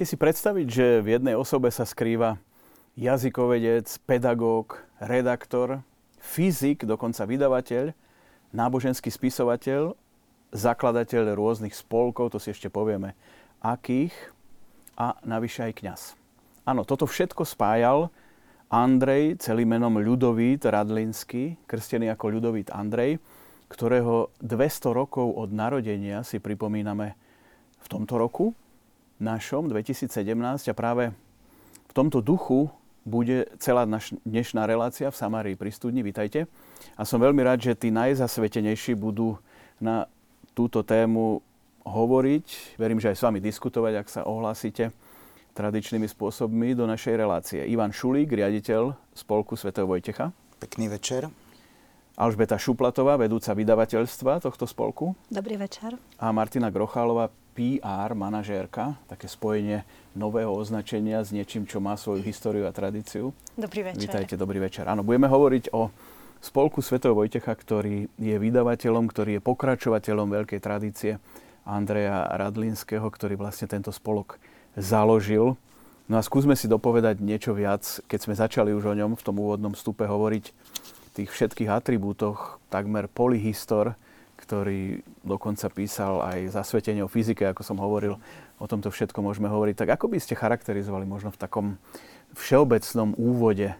Viete si predstaviť, že v jednej osobe sa skrýva jazykovedec, pedagóg, redaktor, fyzik, dokonca vydavateľ, náboženský spisovateľ, zakladateľ rôznych spolkov, to si ešte povieme, akých, a navyše aj kňaz. Áno, toto všetko spájal Andrej, celým menom Ľudovít Radlinský, krstený ako Ľudovít Andrej, ktorého 200 rokov od narodenia si pripomíname v tomto roku, našom 2017 a práve v tomto duchu bude celá naš, dnešná relácia v Samárii pri studni. Vítajte. A som veľmi rád, že tí najzasvetenejší budú na túto tému hovoriť. Verím, že aj s vami diskutovať, ak sa ohlásite tradičnými spôsobmi do našej relácie. Ivan Šulík, riaditeľ Spolku svätého Vojtecha. Pekný večer. Alžbeta Šuplatová, vedúca vydavateľstva tohto spolku. Dobrý večer. A Martina Grochálová, PR manažérka, také spojenie nového označenia s niečím, čo má svoju históriu a tradíciu. Dobrý večer. Vítajte, dobrý večer. Áno, budeme hovoriť o spolku Svetého Vojtecha, ktorý je vydavateľom, ktorý je pokračovateľom veľkej tradície Andreja Radlinského, ktorý vlastne tento spolok založil. No a skúsme si dopovedať niečo viac, keď sme začali už o ňom v tom úvodnom vstupe hovoriť, tých všetkých atribútoch, takmer polyhistor, ktorý dokonca písal aj zasvetenie o fyzike, ako som hovoril, o tomto všetko môžeme hovoriť. Tak ako by ste charakterizovali možno v takom všeobecnom úvode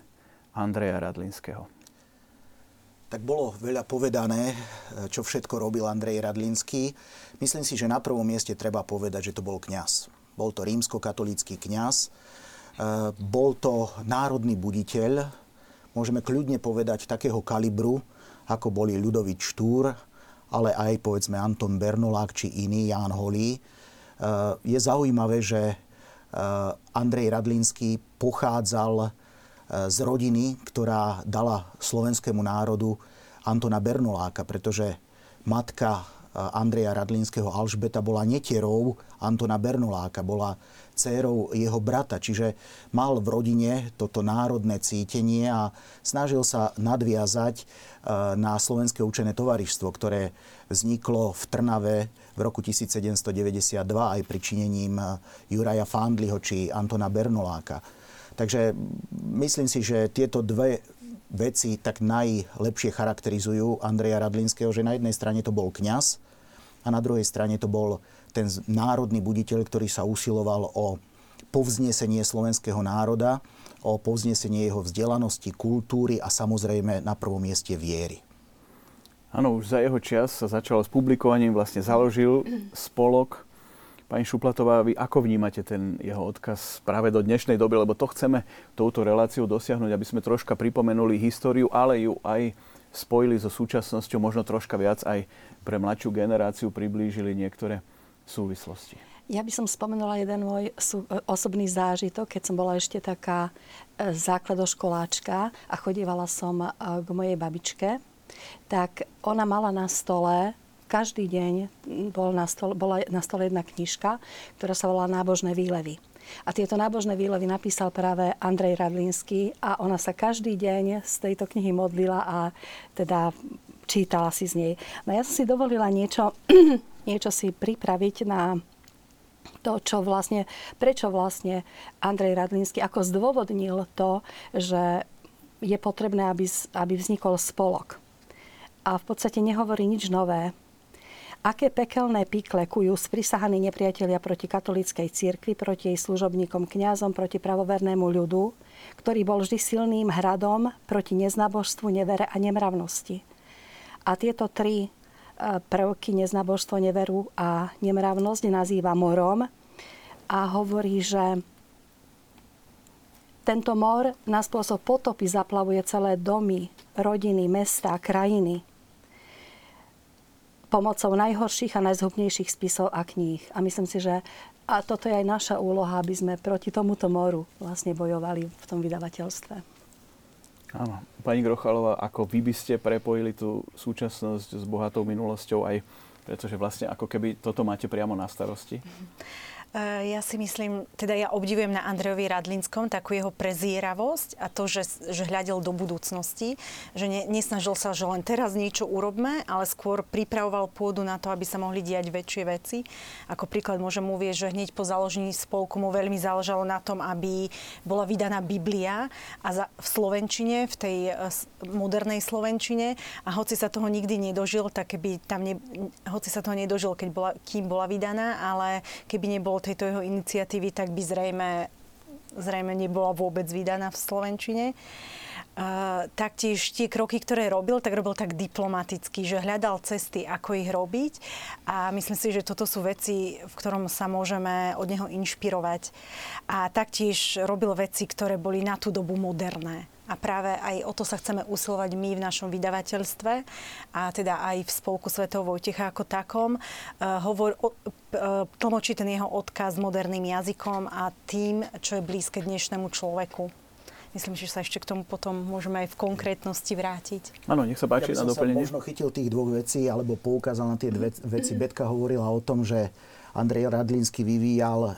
Andreja Radlinského? Tak bolo veľa povedané, čo všetko robil Andrej Radlinský. Myslím si, že na prvom mieste treba povedať, že to bol kňaz. Bol to rímsko-katolícky kňaz, e, bol to národný buditeľ, môžeme kľudne povedať takého kalibru, ako boli Ľudovít Štúr, ale aj povedzme Anton Bernolák či iný, Ján Holý. Eh, je zaujímavé, že eh, Andrej Radlinský pochádzal eh, z rodiny, ktorá dala slovenskému národu Antona Bernoláka, pretože matka Andreja Radlinského Alžbeta bola netierou Antona Bernoláka, bola dcérou jeho brata. Čiže mal v rodine toto národné cítenie a snažil sa nadviazať na Slovenské učené tovarištvo, ktoré vzniklo v Trnave v roku 1792 aj pričinením Juraja Fandliho či Antona Bernoláka. Takže myslím si, že tieto dve veci tak najlepšie charakterizujú Andreja Radlinského, že na jednej strane to bol kňaz a na druhej strane to bol ten národný buditeľ, ktorý sa usiloval o povznesenie slovenského národa, o povznesenie jeho vzdelanosti, kultúry a samozrejme na prvom mieste viery. Áno, už za jeho čas sa začalo s publikovaním, vlastne založil spolok Pani Šuplatová, vy ako vnímate ten jeho odkaz práve do dnešnej doby, lebo to chceme touto reláciou dosiahnuť, aby sme troška pripomenuli históriu, ale ju aj spojili so súčasnosťou, možno troška viac aj pre mladšiu generáciu priblížili niektoré súvislosti. Ja by som spomenula jeden môj osobný zážitok, keď som bola ešte taká e, základoškoláčka a chodívala som e, k mojej babičke, tak ona mala na stole každý deň bol na stole, bola na stole jedna knižka, ktorá sa volá Nábožné výlevy. A tieto nábožné výlevy napísal práve Andrej Radlinský a ona sa každý deň z tejto knihy modlila a teda čítala si z nej. No ja som si dovolila niečo, niečo si pripraviť na to, čo vlastne, prečo vlastne Andrej Radlinský, ako zdôvodnil to, že je potrebné, aby, aby vznikol spolok. A v podstate nehovorí nič nové, Aké pekelné píkle kujú sprisahaní nepriatelia proti katolíckej cirkvi, proti jej služobníkom, kňazom, proti pravovernému ľudu, ktorý bol vždy silným hradom proti neznabožstvu, nevere a nemravnosti. A tieto tri e, prvky neznabožstvo, neveru a nemravnosť nazýva morom a hovorí, že tento mor na spôsob potopy zaplavuje celé domy, rodiny, mesta, krajiny pomocou najhorších a najzhubnejších spisov a kníh. A myslím si, že a toto je aj naša úloha, aby sme proti tomuto moru vlastne bojovali v tom vydavateľstve. Áno. Pani Grochalová, ako vy by ste prepojili tú súčasnosť s bohatou minulosťou aj pretože vlastne ako keby toto máte priamo na starosti? Eh, ja si myslím, teda ja obdivujem na Andrejovi Radlinskom takú jeho prezieravosť a to, že, že hľadel do budúcnosti, že ne, nesnažil sa, že len teraz niečo urobme, ale skôr pripravoval pôdu na to, aby sa mohli diať väčšie veci. Ako príklad môžem uvieť, že hneď po založení spolku mu veľmi záležalo na tom, aby bola vydaná Biblia a za, v Slovenčine, v tej uh, modernej Slovenčine a hoci sa toho nikdy nedožil, tak keby tam ne, hoci sa toho nedožil, keď bola, kým bola vydaná, ale keby nebol tejto jeho iniciatívy, tak by zrejme, zrejme nebola vôbec vydaná v Slovenčine. Uh, taktiež tie kroky, ktoré robil, tak robil tak diplomaticky, že hľadal cesty, ako ich robiť a myslím si, že toto sú veci, v ktorom sa môžeme od neho inšpirovať. A taktiež robil veci, ktoré boli na tú dobu moderné a práve aj o to sa chceme usilovať my v našom vydavateľstve a teda aj v Spolku Svetov Vojtecha ako takom. Uh, hovor, uh, tlmočí ten jeho odkaz moderným jazykom a tým, čo je blízke dnešnému človeku. Myslím, že sa ešte k tomu potom môžeme aj v konkrétnosti vrátiť. Áno, nech sa páči ja na doplnenie. Ja možno chytil tých dvoch vecí, alebo poukázal na tie dve veci. Betka hovorila o tom, že Andrej Radlinsky vyvíjal e,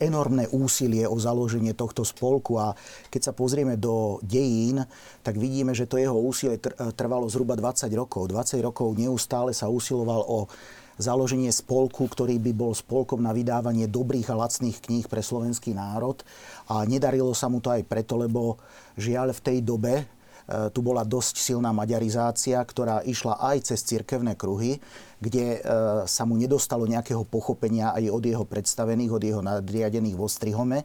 enormné úsilie o založenie tohto spolku a keď sa pozrieme do dejín, tak vidíme, že to jeho úsilie trvalo zhruba 20 rokov. 20 rokov neustále sa usiloval o založenie spolku, ktorý by bol spolkom na vydávanie dobrých a lacných kníh pre slovenský národ. A nedarilo sa mu to aj preto, lebo žiaľ v tej dobe E, tu bola dosť silná maďarizácia, ktorá išla aj cez cirkevné kruhy, kde e, sa mu nedostalo nejakého pochopenia aj od jeho predstavených, od jeho nadriadených vo Strihome.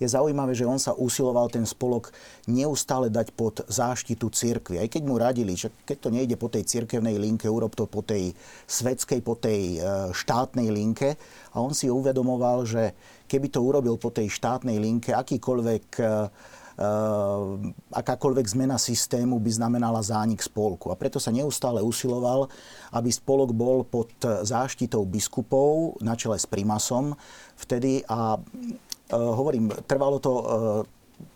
Je zaujímavé, že on sa usiloval ten spolok neustále dať pod záštitu cirkvi. Aj keď mu radili, že keď to nejde po tej cirkevnej linke, urob to po tej svetskej, po tej e, štátnej linke. A on si uvedomoval, že keby to urobil po tej štátnej linke, akýkoľvek akákoľvek zmena systému by znamenala zánik spolku. A preto sa neustále usiloval, aby spolok bol pod záštitou biskupov na čele s primasom vtedy a e, hovorím, trvalo to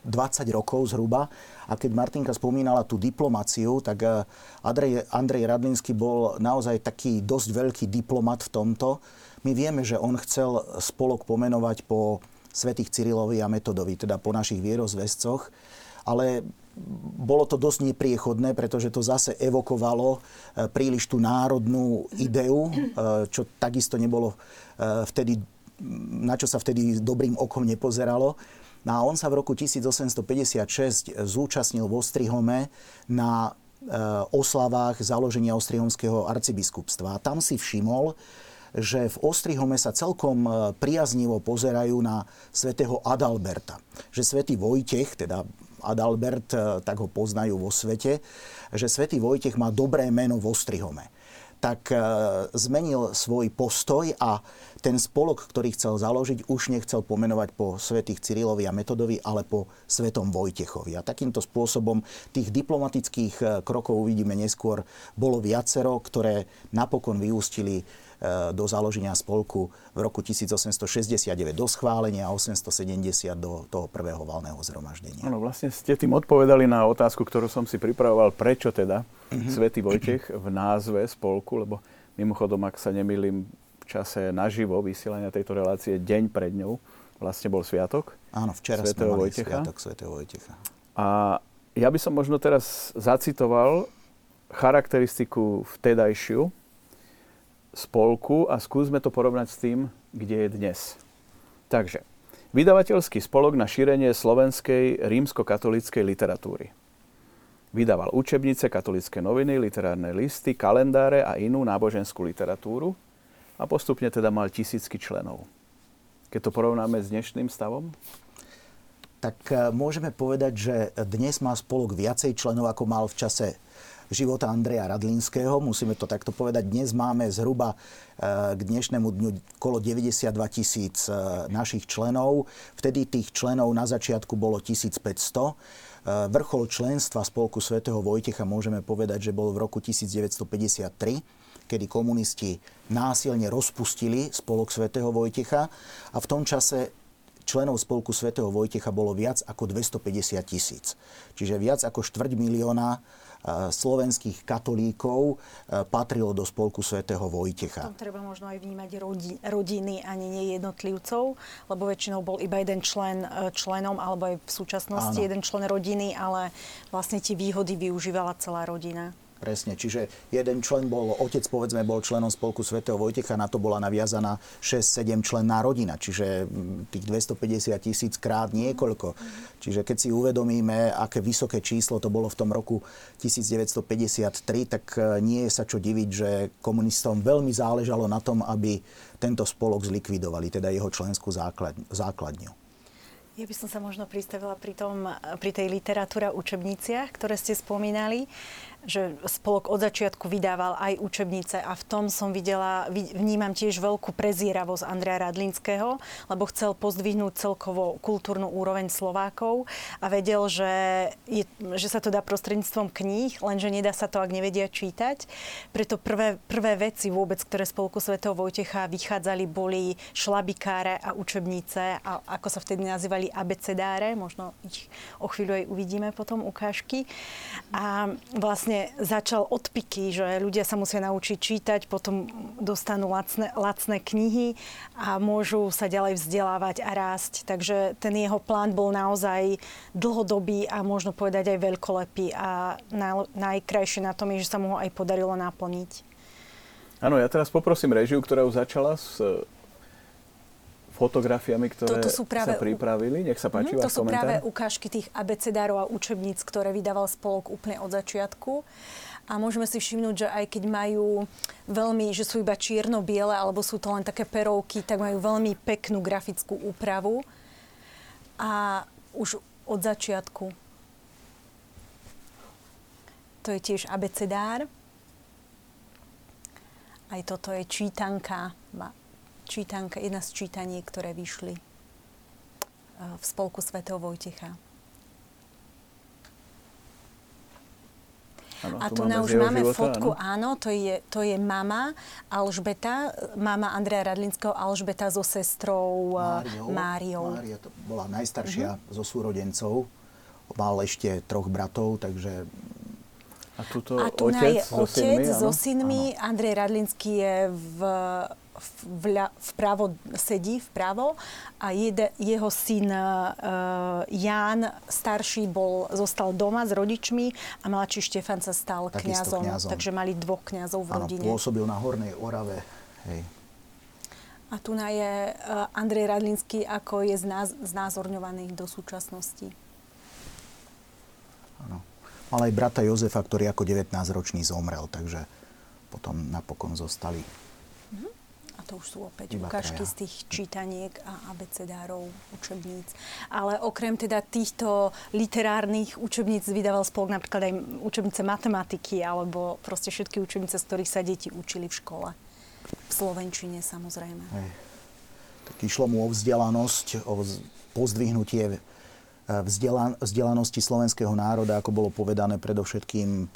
20 e, rokov zhruba. A keď Martinka spomínala tú diplomáciu, tak Andrej, Andrej Radlinsky bol naozaj taký dosť veľký diplomat v tomto. My vieme, že on chcel spolok pomenovať po svetých Cyrilovi a Metodovi, teda po našich vierozvescoch. Ale bolo to dosť nepriechodné, pretože to zase evokovalo e, príliš tú národnú ideu, e, čo takisto nebolo e, vtedy, na čo sa vtedy dobrým okom nepozeralo. No a on sa v roku 1856 zúčastnil v Ostrihome na oslavách založenia Ostrihomského arcibiskupstva. A tam si všimol, že v Ostrihome sa celkom e, priaznivo pozerajú na svätého Adalberta. Že svätý Vojtech, teda Adalbert, e, tak ho poznajú vo svete, že svätý Vojtech má dobré meno v Ostrihome tak e, zmenil svoj postoj a ten spolok, ktorý chcel založiť, už nechcel pomenovať po svetých Cyrilovi a Metodovi, ale po svetom Vojtechovi. A takýmto spôsobom tých diplomatických krokov uvidíme neskôr bolo viacero, ktoré napokon vyústili do založenia spolku v roku 1869 do schválenia a 870 do toho prvého valného zhromaždenia. Áno, vlastne ste tým odpovedali na otázku, ktorú som si pripravoval, prečo teda mm-hmm. Svetý Vojtech v názve spolku, lebo mimochodom, ak sa nemýlim, v čase naživo vysielania tejto relácie, deň pred ňou, vlastne bol sviatok. Áno, včera Svetého sme mali Vojtecha. sviatok Svetého Vojtecha. A ja by som možno teraz zacitoval charakteristiku vtedajšiu spolku a skúsme to porovnať s tým, kde je dnes. Takže, vydavateľský spolok na šírenie slovenskej rímsko-katolíckej literatúry. Vydával učebnice, katolické noviny, literárne listy, kalendáre a inú náboženskú literatúru a postupne teda mal tisícky členov. Keď to porovnáme s dnešným stavom? Tak e, môžeme povedať, že dnes má spolok viacej členov, ako mal v čase života Andreja Radlinského. Musíme to takto povedať. Dnes máme zhruba e, k dnešnému dňu kolo 92 tisíc e, našich členov. Vtedy tých členov na začiatku bolo 1500. E, vrchol členstva Spolku svätého Vojtecha môžeme povedať, že bol v roku 1953, kedy komunisti násilne rozpustili Spolok svätého Vojtecha a v tom čase členov spolku svätého Vojtecha bolo viac ako 250 tisíc. Čiže viac ako štvrť milióna slovenských katolíkov patrilo do spolku svätého Vojtecha. To treba možno aj vnímať rodiny, ani nie jednotlivcov, lebo väčšinou bol iba jeden člen členom, alebo aj v súčasnosti Áno. jeden člen rodiny, ale vlastne tie výhody využívala celá rodina. Presne, čiže jeden člen bol, otec povedzme bol členom spolku svätého Vojtecha, na to bola naviazaná 6-7 členná rodina, čiže mm, tých 250 tisíc krát niekoľko. Čiže keď si uvedomíme, aké vysoké číslo to bolo v tom roku 1953, tak e, nie je sa čo diviť, že komunistom veľmi záležalo na tom, aby tento spolok zlikvidovali, teda jeho členskú základňu. Ja by som sa možno pristavila pri, tom, pri tej literatúre a učebniciach, ktoré ste spomínali že spolok od začiatku vydával aj učebnice a v tom som videla, vnímam tiež veľkú prezieravosť Andrea Radlinského, lebo chcel pozdvihnúť celkovo kultúrnu úroveň Slovákov a vedel, že, je, že sa to dá prostredníctvom kníh, lenže nedá sa to, ak nevedia čítať. Preto prvé, prvé veci vôbec, ktoré spolku svätého Vojtecha vychádzali, boli šlabikáre a učebnice, a ako sa vtedy nazývali abecedáre, možno ich o chvíľu aj uvidíme potom ukážky. A vlastne vlastne začal odpiky, že ľudia sa musia naučiť čítať, potom dostanú lacné, lacné knihy a môžu sa ďalej vzdelávať a rásť. Takže ten jeho plán bol naozaj dlhodobý a možno povedať aj veľkolepý a naj, najkrajšie na tom je, že sa mu ho aj podarilo naplniť. Áno, ja teraz poprosím režiu, ktorá už začala s fotografiami, ktoré to, to sú práve, sa pripravili. Nech sa páči mm, To sú komentár. práve ukážky tých abecedárov a učebníc, ktoré vydával spolok úplne od začiatku. A môžeme si všimnúť, že aj keď majú veľmi, že sú iba čierno-biele, alebo sú to len také perovky, tak majú veľmi peknú grafickú úpravu. A už od začiatku to je tiež abecedár. Aj toto je čítanka, čítanka, jedna z čítaniek, ktoré vyšli eh, v spolku svätého Vojtecha. Ano, a tu, máme, už máme života, fotku, áno, áno to, je, to je mama Alžbeta, mama Andreja Radlinského, Alžbeta so sestrou eh, Máriou. Máriou. Mária to bola najstaršia uh-huh. zo súrodencov, mal ešte troch bratov, takže a, tuto a tu otec, je so otec synmi, so synmi. Andrej Radlinský je v vľa, vpravo sedí vpravo a jede, jeho syn uh, Ján starší bol, zostal doma s rodičmi a mladší Štefan sa stal kňazom, kňazom. Takže mali dvoch kňazov v rodine. Áno, pôsobil na Hornej Orave. Hej. A tu je uh, Andrej Radlinský, ako je znáz, znázorňovaný do súčasnosti. Áno. Mal aj brata Jozefa, ktorý ako 19-ročný zomrel, takže potom napokon zostali to už sú opäť Iba ukážky z tých čítaniek a abecedárov, učebníc. Ale okrem teda týchto literárnych učebníc vydával spolok napríklad aj učebnice matematiky alebo proste všetky učebnice, z ktorých sa deti učili v škole. V Slovenčine samozrejme. Hej. Tak išlo mu o vzdelanosť, o pozdvihnutie e, vzdelanosti slovenského národa, ako bolo povedané predovšetkým e,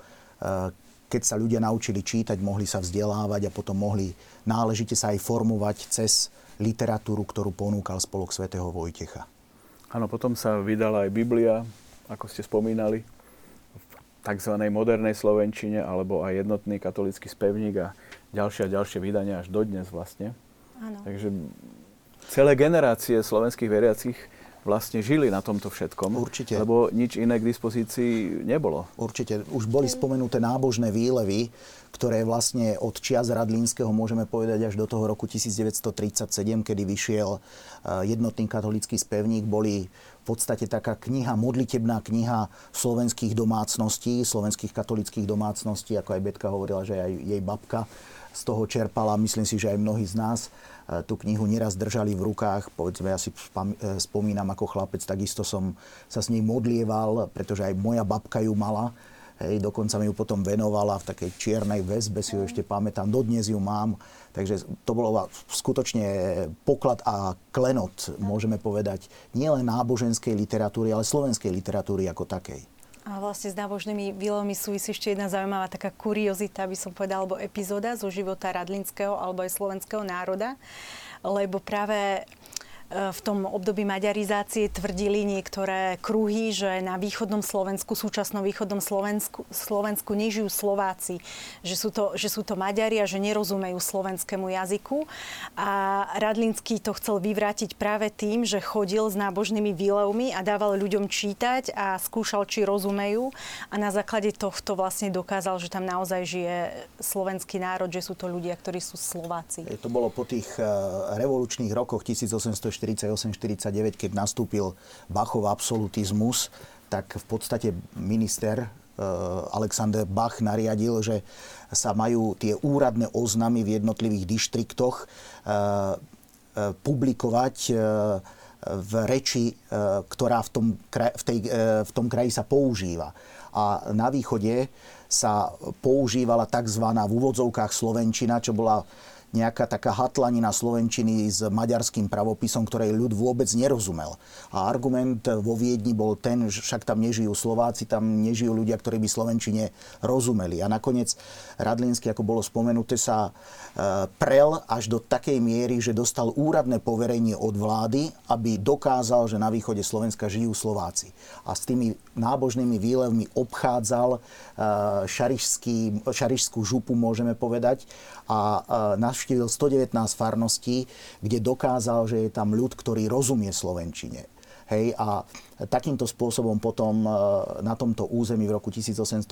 keď sa ľudia naučili čítať, mohli sa vzdelávať a potom mohli náležite sa aj formovať cez literatúru, ktorú ponúkal spolok svätého Vojtecha. Áno, potom sa vydala aj Biblia, ako ste spomínali, v tzv. modernej slovenčine, alebo aj jednotný katolický spevník a ďalšie a ďalšie vydania až dodnes vlastne. Áno. Takže celé generácie slovenských veriacich vlastne žili na tomto všetkom. Určite. Lebo nič iné k dispozícii nebolo. Určite. Už boli spomenuté nábožné výlevy, ktoré vlastne od čias Radlínskeho môžeme povedať až do toho roku 1937, kedy vyšiel eh, jednotný katolický spevník, boli v podstate taká kniha, modlitebná kniha slovenských domácností, slovenských katolických domácností, ako aj Betka hovorila, že aj jej babka z toho čerpala, myslím si, že aj mnohí z nás tú knihu neraz držali v rukách. Povedzme, ja si e, spomínam ako chlapec, takisto som sa s ním modlieval, pretože aj moja babka ju mala. Hej, dokonca mi ju potom venovala v takej čiernej väzbe, si ju ešte pamätám, dodnes ju mám. Takže to bolo skutočne poklad a klenot, môžeme povedať, nielen náboženskej literatúry, ale slovenskej literatúry ako takej. A vlastne s nábožnými výlovmi súvisí ešte jedna zaujímavá taká kuriozita, by som povedala, alebo epizóda zo života radlinského alebo aj slovenského národa. Lebo práve v tom období maďarizácie tvrdili niektoré kruhy, že na východnom Slovensku, súčasnom východnom Slovensku, Slovensku nežijú Slováci, že sú, to, že sú to Maďari a že nerozumejú slovenskému jazyku. A Radlinský to chcel vyvrátiť práve tým, že chodil s nábožnými výlevmi a dával ľuďom čítať a skúšal, či rozumejú. A na základe tohto vlastne dokázal, že tam naozaj žije slovenský národ, že sú to ľudia, ktorí sú Slováci. To bolo po tých eh, revolučných rokoch 1800 48-49, keď nastúpil Bachov absolutizmus, tak v podstate minister eh, Alexander Bach nariadil, že sa majú tie úradné oznamy v jednotlivých dištriktoch eh, eh, publikovať v reči, ktorá v tom, v, tej, v tom kraji sa používa. A na východe sa používala tzv. v úvodzovkách slovenčina, čo bola nejaká taká hatlanina slovenčiny s maďarským pravopisom, ktorej ľud vôbec nerozumel. A argument vo Viedni bol ten, že však tam nežijú Slováci, tam nežijú ľudia, ktorí by slovenčine rozumeli. A nakoniec Radlinsky, ako bolo spomenuté, sa e, prel až do takej miery, že dostal úradné poverenie od vlády, aby dokázal, že na východe Slovenska žijú Slováci. A s tými nábožnými výlevmi obchádzal e, šarišskú župu, môžeme povedať, a navštívil 119 farností, kde dokázal, že je tam ľud, ktorý rozumie slovenčine. Hej, a takýmto spôsobom potom na tomto území v roku 1850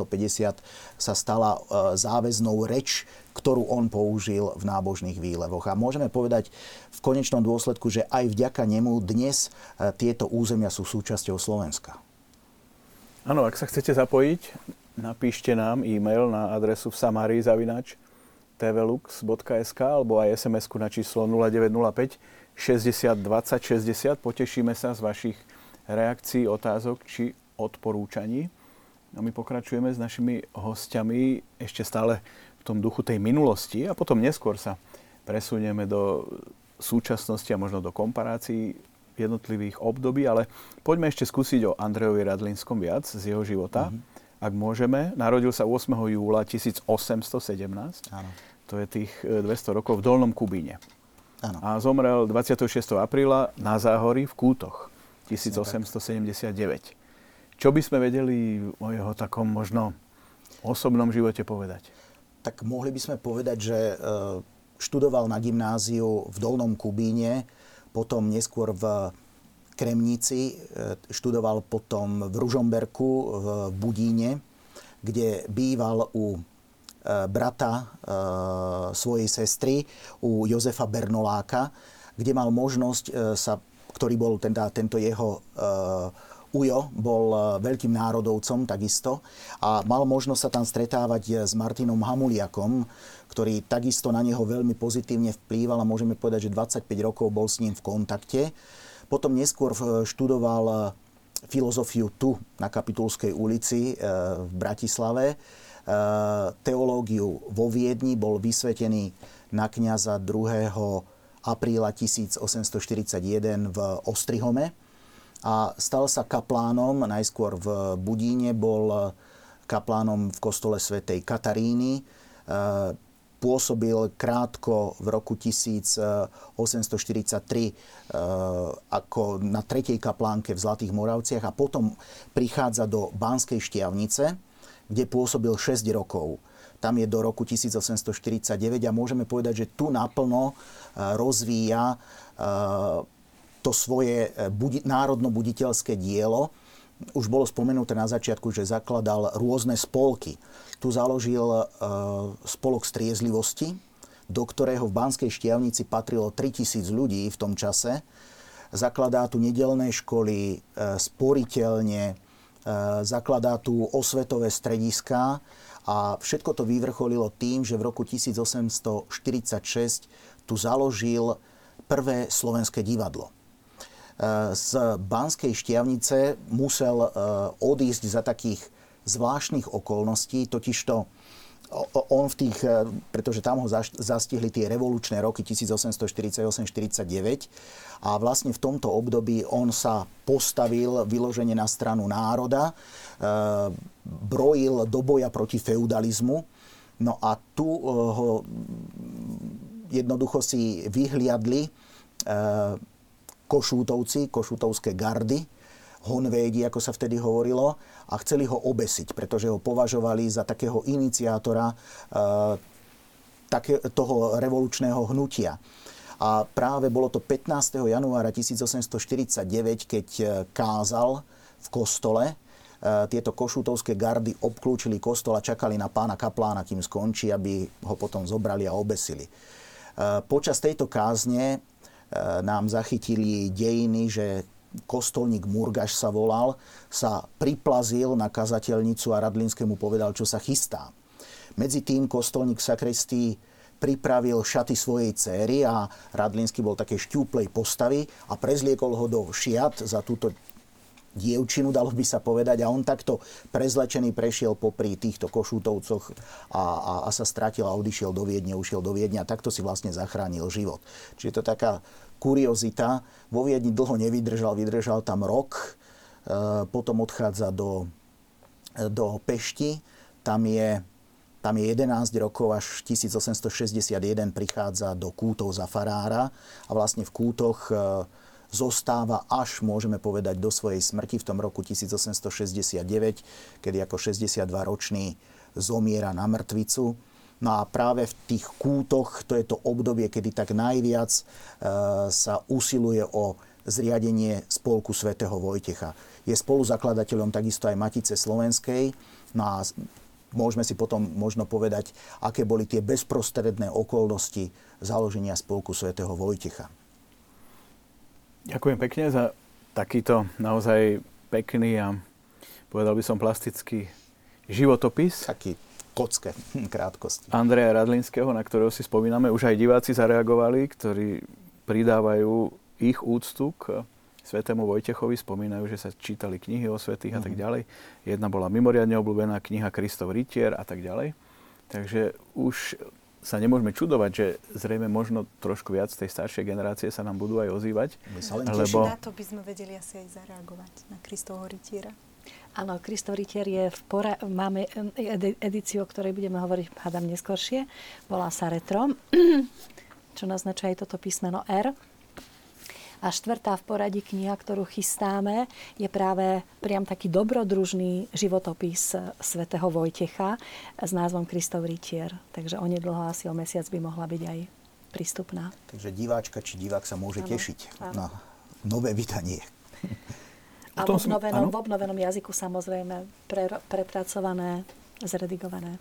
sa stala záväznou reč, ktorú on použil v nábožných výlevoch. A môžeme povedať v konečnom dôsledku, že aj vďaka nemu dnes tieto územia sú súčasťou Slovenska. Áno, ak sa chcete zapojiť, napíšte nám e-mail na adresu v Samárii zavinač tvlux.sk alebo aj sms na číslo 0905 60 20 60. Potešíme sa z vašich reakcií, otázok či odporúčaní. A my pokračujeme s našimi hostiami ešte stále v tom duchu tej minulosti a potom neskôr sa presunieme do súčasnosti a možno do komparácií jednotlivých období, ale poďme ešte skúsiť o Andrejovi Radlinskom viac z jeho života. Mm-hmm. Ak môžeme, narodil sa 8. júla 1817. Áno to je tých 200 e, rokov v Dolnom Kubíne. A zomrel 26. apríla na Záhorí v Kútoch 1879. Čo by sme vedeli o jeho takom možno osobnom živote povedať? Tak mohli by sme povedať, že e, študoval na gymnáziu v Dolnom Kubíne, potom neskôr v Kremnici, e, študoval potom v Ružomberku, v Budíne, kde býval u Eh, brata eh, svojej sestry u Jozefa Bernoláka, kde mal možnosť sa, ktorý bol teda tento jeho Ujo bol veľkým národovcom takisto a mal možnosť sa tam stretávať s Martinom Hamuliakom, ktorý takisto na neho veľmi pozitívne vplýval a môžeme povedať, že 25 rokov bol s ním v kontakte. Potom neskôr študoval filozofiu tu na Kapitulskej ulici v Bratislave Eh, teológiu vo Viedni, bol vysvetený na kniaza 2. apríla 1841 v Ostrihome a stal sa kaplánom, najskôr v Budíne, bol kaplánom v kostole svätej Kataríny, eh, pôsobil krátko v roku 1843 eh, ako na tretej kaplánke v Zlatých Moravciach a potom prichádza do Banskej Štiavnice, kde pôsobil 6 rokov. Tam je do roku 1849 a môžeme povedať, že tu naplno e, rozvíja e, to svoje národno-buditeľské dielo. Už bolo spomenuté na začiatku, že zakladal rôzne spolky. Tu založil spolok striezlivosti, do ktorého v Banskej Štiavnici patrilo 3000 ľudí v tom čase. Zakladá tu nedelné školy, sporiteľne, E, zakladá tu osvetové strediská a všetko to vyvrcholilo tým, že v roku 1846 tu založil prvé slovenské divadlo. E, z Banskej Štiavnice musel e, odísť za takých zvláštnych okolností, totižto on v tých, e, pretože tam ho zastihli tie revolučné roky 1848-49 a vlastne v tomto období on sa postavil vyložene na stranu národa, e, brojil do boja proti feudalizmu, no a tu e, ho jednoducho si vyhliadli košútovci, košútovské gardy, honvédi, ako sa vtedy hovorilo, a chceli ho obesiť, pretože ho považovali za takého iniciátora e, také, toho revolučného hnutia. A práve bolo to 15. januára 1849, keď e, kázal v kostole. E, tieto košútovské gardy obklúčili kostol a čakali na pána kaplána, kým skončí, aby ho potom zobrali a obesili. Počas tejto kázne nám zachytili dejiny, že kostolník Murgaš sa volal, sa priplazil na kazateľnicu a Radlinskému povedal, čo sa chystá. Medzi tým kostolník sakristí pripravil šaty svojej céry a Radlinský bol také šťúplej postavy a prezliekol ho do šiat za túto dievčinu, dalo by sa povedať. A on takto prezlečený prešiel popri týchto košútovcoch a, a, a sa stratil a odišiel do Viedne, ušiel do Viedne a takto si vlastne zachránil život. Čiže to taká kuriozita. Vo Viedni dlho nevydržal, vydržal tam rok, e, potom odchádza do, do Pešti. Tam je, tam je 11 rokov, až 1861 prichádza do Kútov za farára a vlastne v Kútoch e, zostáva až, môžeme povedať, do svojej smrti v tom roku 1869, kedy ako 62-ročný zomiera na mŕtvicu No a práve v tých kútoch, to je to obdobie, kedy tak najviac e, sa usiluje o zriadenie spolku svätého Vojtecha. Je spoluzakladateľom takisto aj Matice Slovenskej. No a môžeme si potom možno povedať, aké boli tie bezprostredné okolnosti založenia spolku svätého Vojtecha. Ďakujem pekne za takýto naozaj pekný a povedal by som plastický životopis. Taký kocke krátkosti. Andreja Radlinského, na ktorého si spomíname, už aj diváci zareagovali, ktorí pridávajú ich úctu k svetému Vojtechovi, spomínajú, že sa čítali knihy o svetých mm-hmm. a tak mhm. ďalej. Jedna bola mimoriadne obľúbená kniha Kristov rytier a tak ďalej. Takže už sa nemôžeme čudovať, že zrejme možno trošku viac tej staršej generácie sa nám budú aj ozývať. My sa len lebo... Na to by sme vedeli asi aj zareagovať, na Kristovho rytiera. Áno, Kristof Ritter je v pora- máme edíciu, o ktorej budeme hovoriť, hádam, neskôršie. Volá sa Retro, čo naznačuje aj toto písmeno R. A štvrtá v poradí kniha, ktorú chystáme, je práve priam taký dobrodružný životopis svätého Vojtecha s názvom Kristov Rytier. Takže onedlho asi o mesiac by mohla byť aj prístupná. Takže diváčka či divák sa môže ano, tešiť ano. na nové vydanie. A v obnovenom, v obnovenom jazyku samozrejme pre, prepracované, zredigované.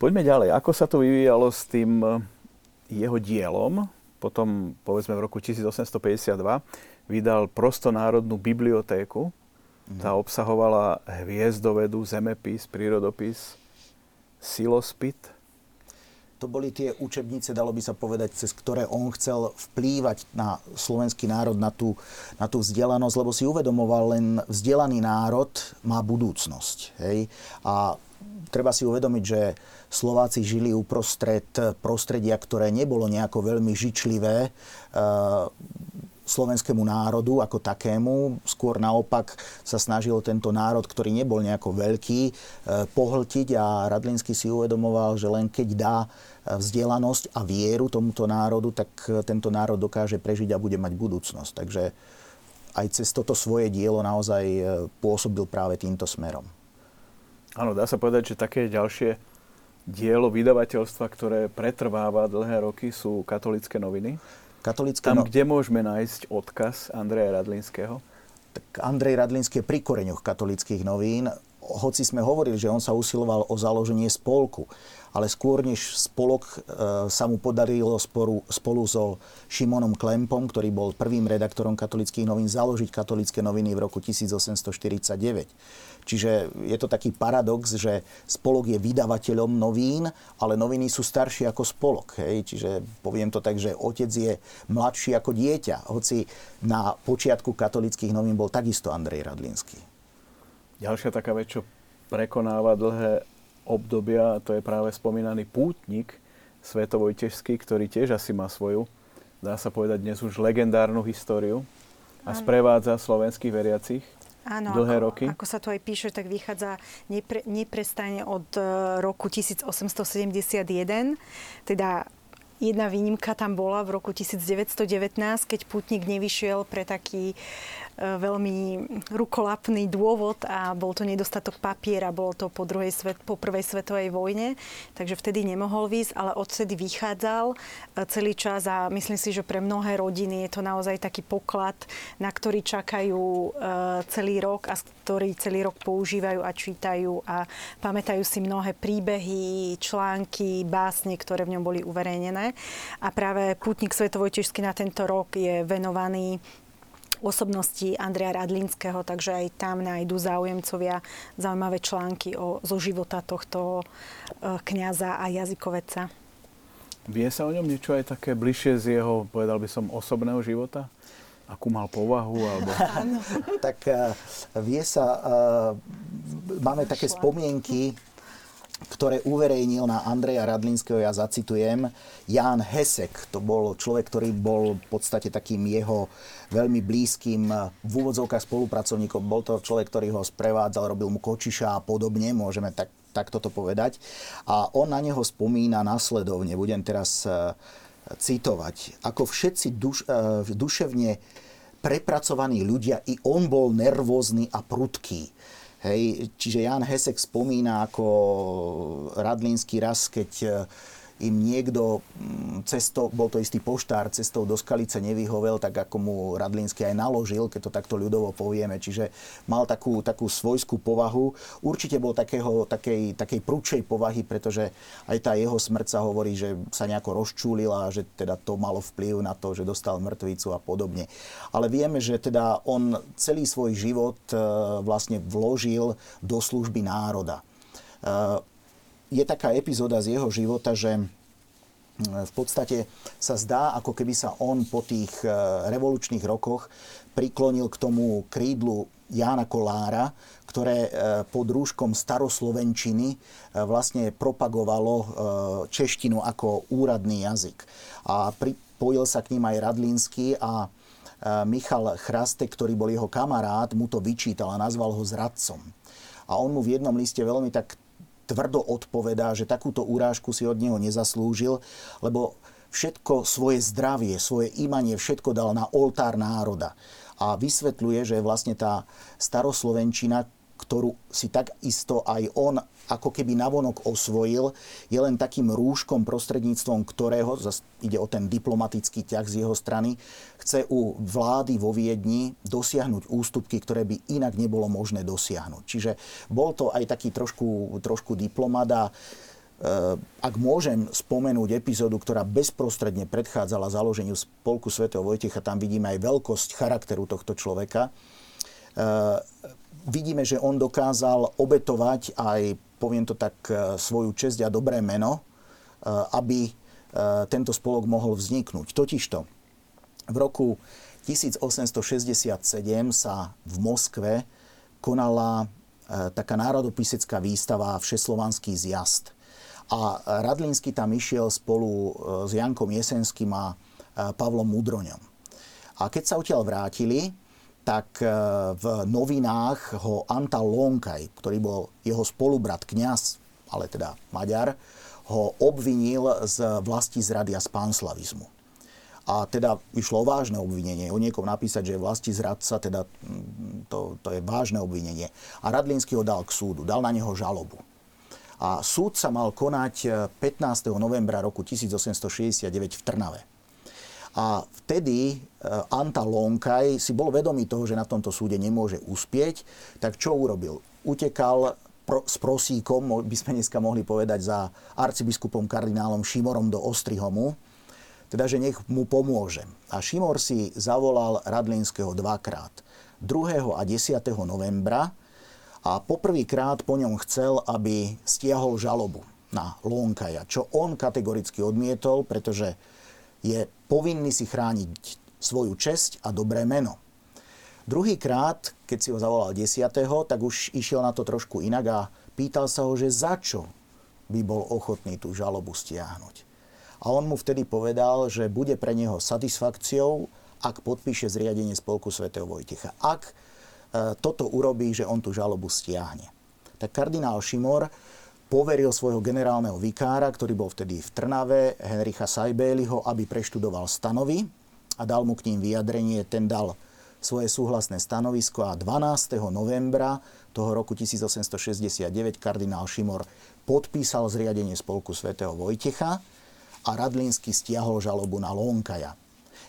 Poďme ďalej. Ako sa to vyvíjalo s tým eh, jeho dielom? Potom, povedzme, v roku 1852 vydal prostonárodnú bibliotéku. Tá mhm. obsahovala hviezdovedu, zemepis, prírodopis, silospit, to boli tie učebnice, dalo by sa povedať, cez ktoré on chcel vplývať na slovenský národ, na tú, na tú vzdelanosť, lebo si uvedomoval, len vzdelaný národ má budúcnosť. Hej? A treba si uvedomiť, že Slováci žili uprostred prostredia, ktoré nebolo nejako veľmi žičlivé slovenskému národu ako takému. Skôr naopak sa snažil tento národ, ktorý nebol nejako veľký, e, pohltiť a Radlinsky si uvedomoval, že len keď dá e, vzdelanosť a vieru tomuto národu, tak e, tento národ dokáže prežiť a bude mať budúcnosť. Takže aj cez toto svoje dielo naozaj pôsobil práve týmto smerom. Áno, dá sa povedať, že také ďalšie dielo vydavateľstva, ktoré pretrváva dlhé roky, sú katolické noviny. Katolické Tam, no... kde môžeme nájsť odkaz Andreja Radlinského? Tak Andrej Radlinský je pri koreňoch katolických novín. Hoci sme hovorili, že on sa usiloval o založenie spolku, ale skôr než spolok e, sa mu podarilo sporu, spolu so Šimonom Klempom, ktorý bol prvým redaktorom katolických novín, založiť katolické noviny v roku 1849. Čiže je to taký paradox, že spolok je vydavateľom novín, ale noviny sú staršie ako spolok. Hej? Čiže poviem to tak, že otec je mladší ako dieťa, hoci na počiatku katolických novín bol takisto Andrej Radlinský. Ďalšia taká vec, čo prekonáva dlhé obdobia, to je práve spomínaný pútnik Svetovojtežský, ktorý tiež asi má svoju, dá sa povedať dnes už legendárnu históriu a sprevádza slovenských veriacich. Áno, dlhé ako, roky. Ako sa tu aj píše, tak vychádza nepre, neprestane od uh, roku 1871. Teda jedna výnimka tam bola v roku 1919, keď putník nevyšiel pre taký E, veľmi rukolapný dôvod a bol to nedostatok papiera, bolo to po, druhej svet, po prvej svetovej vojne, takže vtedy nemohol výsť, ale odtedy vychádzal e, celý čas a myslím si, že pre mnohé rodiny je to naozaj taký poklad, na ktorý čakajú e, celý rok a ktorý celý rok používajú a čítajú a pamätajú si mnohé príbehy, články, básne, ktoré v ňom boli uverejnené. A práve Pútnik Svetovojtežský na tento rok je venovaný osobnosti Andreja Radlinského, takže aj tam nájdú záujemcovia zaujímavé články o, zo života tohto e, kňaza a jazykoveca. Vie sa o ňom niečo aj také bližšie z jeho, povedal by som, osobného života? Akú mal povahu? Alebo... tak uh, vie sa, uh, máme také spomienky, ktoré uverejnil na Andreja Radlinského, ja zacitujem, Jan Hesek, to bol človek, ktorý bol v podstate takým jeho veľmi blízkym v úvodzovkách spolupracovníkom. Bol to človek, ktorý ho sprevádzal, robil mu kočiša a podobne, môžeme tak, takto to povedať. A on na neho spomína následovne, budem teraz uh, citovať, ako všetci duš, uh, duševne prepracovaní ľudia, i on bol nervózny a prudký Hej, čiže Jan Hesek spomína ako Radlínsky raz, keď im niekto mm, cestou, bol to istý poštár, cestou do Skalice nevyhovel, tak ako mu Radlínsky aj naložil, keď to takto ľudovo povieme. Čiže mal takú, takú svojskú povahu. Určite bol takého, takej, takej prúčej povahy, pretože aj tá jeho smrť sa hovorí, že sa nejako rozčúlila, že teda to malo vplyv na to, že dostal mŕtvicu a podobne. Ale vieme, že teda on celý svoj život e, vlastne vložil do služby národa e, je taká epizóda z jeho života, že mm, v podstate sa zdá, ako keby sa on po tých e, revolučných rokoch priklonil k tomu krídlu Jána Kolára, ktoré e, pod rúškom staroslovenčiny e, vlastne propagovalo češtinu ako úradný jazyk. A pripojil sa k ním aj Radlínsky a Michal Chrastek, ktorý bol jeho kamarát, mu to vyčítal a nazval ho zradcom. A on mu v jednom liste veľmi tak tvrdo odpovedá, že takúto urážku si od neho nezaslúžil, lebo všetko svoje zdravie, svoje imanie, všetko dal na oltár národa. A vysvetľuje, že vlastne tá staroslovenčina, ktorú si takisto aj on ako keby navonok osvojil, je len takým rúškom prostredníctvom ktorého, zase ide o ten diplomatický ťah z jeho strany, chce u vlády vo Viedni dosiahnuť ústupky, ktoré by inak nebolo možné dosiahnuť. Čiže bol to aj taký trošku, trošku diplomat a e, ak môžem spomenúť epizódu, ktorá bezprostredne predchádzala založeniu spolku svätého Vojtecha, tam vidíme aj veľkosť charakteru tohto človeka. Vidíme, že on dokázal obetovať aj, poviem to tak, e, svoju česť a dobré meno, e, aby e, tento spolok mohol vzniknúť. Totižto v roku 1867 sa v Moskve konala taká národopisecká výstava Všeslovanský zjazd. A Radlínsky tam išiel spolu s Jankom Jesenským a Pavlom Mudroňom. A keď sa odtiaľ vrátili, tak e, v novinách ho Antal Lonkaj, ktorý bol jeho spolubrat kňaz, ale teda Maďar, ho obvinil z vlasti zrady a pánslavizmu. A teda išlo o vážne obvinenie. O niekom napísať, že je vlasti zradca, teda mm, to, to je vážne obvinenie. A Radlínsky ho dal k súdu, dal na neho žalobu. A súd sa mal konať 15. E, novembra roku 1869 v Trnave. A vtedy e, Anta Lonkaj si bol vedomý toho, že na tomto súde nemôže uspieť, tak čo urobil? Utekal s prosíkom, by sme dneska mohli povedať, za arcibiskupom kardinálom Šimorom do Ostrihomu, teda, že nech mu pomôže. A Šimor si zavolal Radlinského dvakrát. 2. a 10. novembra a poprvýkrát po ňom chcel, aby stiahol žalobu na Lonkaja, čo on kategoricky odmietol, pretože je povinný si chrániť svoju česť a dobré meno. Druhýkrát, keď si ho zavolal 10., tak už išiel na to trošku inak a pýtal sa ho, že za čo by bol ochotný tú žalobu stiahnuť. A on mu vtedy povedal, že bude pre neho satisfakciou, ak podpíše zriadenie spolku svätého Vojtecha. Ak e, toto urobí, že on tú žalobu stiahne. Tak kardinál Šimor poveril svojho generálneho vikára, ktorý bol vtedy v Trnave, Henricha Sajbéliho, aby preštudoval stanovy a dal mu k ním vyjadrenie. Ten dal svoje súhlasné stanovisko a 12. novembra toho roku 1869 kardinál Šimor podpísal zriadenie spolku svätého Vojtecha a Radlínsky stiahol žalobu na Lonkaja.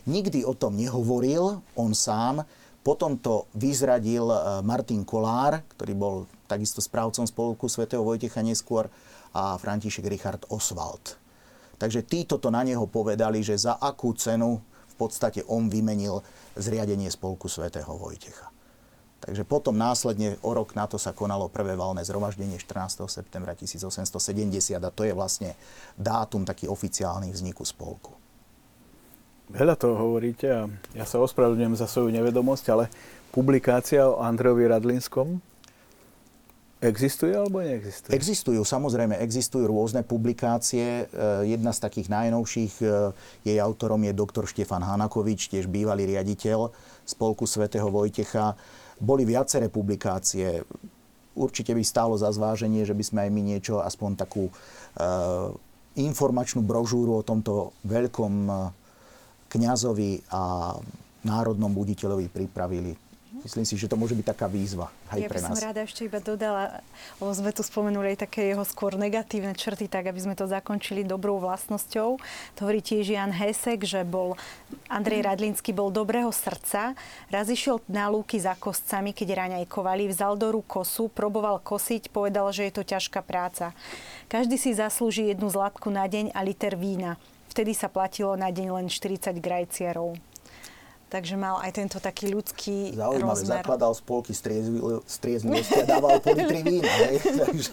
Nikdy o tom nehovoril on sám, potom to vyzradil e, Martin Kolár, ktorý bol takisto správcom spolku svätého Vojtecha neskôr a František Richard Oswald. Takže títo to na neho povedali, že za akú cenu v podstate on vymenil zriadenie spolku svätého Vojtecha. Takže potom následne o rok na to sa konalo prvé valné zhromaždenie 14. septembra 1870 a to je vlastne dátum taký oficiálny vzniku spolku. Veľa toho hovoríte a ja sa ospravedlňujem za svoju nevedomosť, ale publikácia o Andrejovi Radlinskom existuje alebo neexistuje? Existujú, samozrejme, existujú rôzne publikácie. E, jedna z takých najnovších, e, jej autorom je doktor Štefan Hanakovič, tiež bývalý riaditeľ Spolku svätého Vojtecha. Boli viaceré publikácie. Určite by stálo za zváženie, že by sme aj my niečo, aspoň takú uh, informačnú brožúru o tomto veľkom kňazovi a národnom buditeľovi pripravili. Myslím si, že to môže byť taká výzva aj ja pre nás. Ja by som rada ešte iba dodala, lebo sme tu spomenuli aj také jeho skôr negatívne črty, tak aby sme to zakončili dobrou vlastnosťou. To hovorí tiež Jan Hesek, že bol Andrej Radlinský bol dobrého srdca. Raz išiel na lúky za kostcami, keď raňajkovali, vzal do rúk kosu, proboval kosiť, povedal, že je to ťažká práca. Každý si zaslúži jednu zlatku na deň a liter vína vtedy sa platilo na deň len 40 grajciarov. Takže mal aj tento taký ľudský Zaujímavé, rozmer. zakladal spolky striezlivosti a dával po litri vína. Takže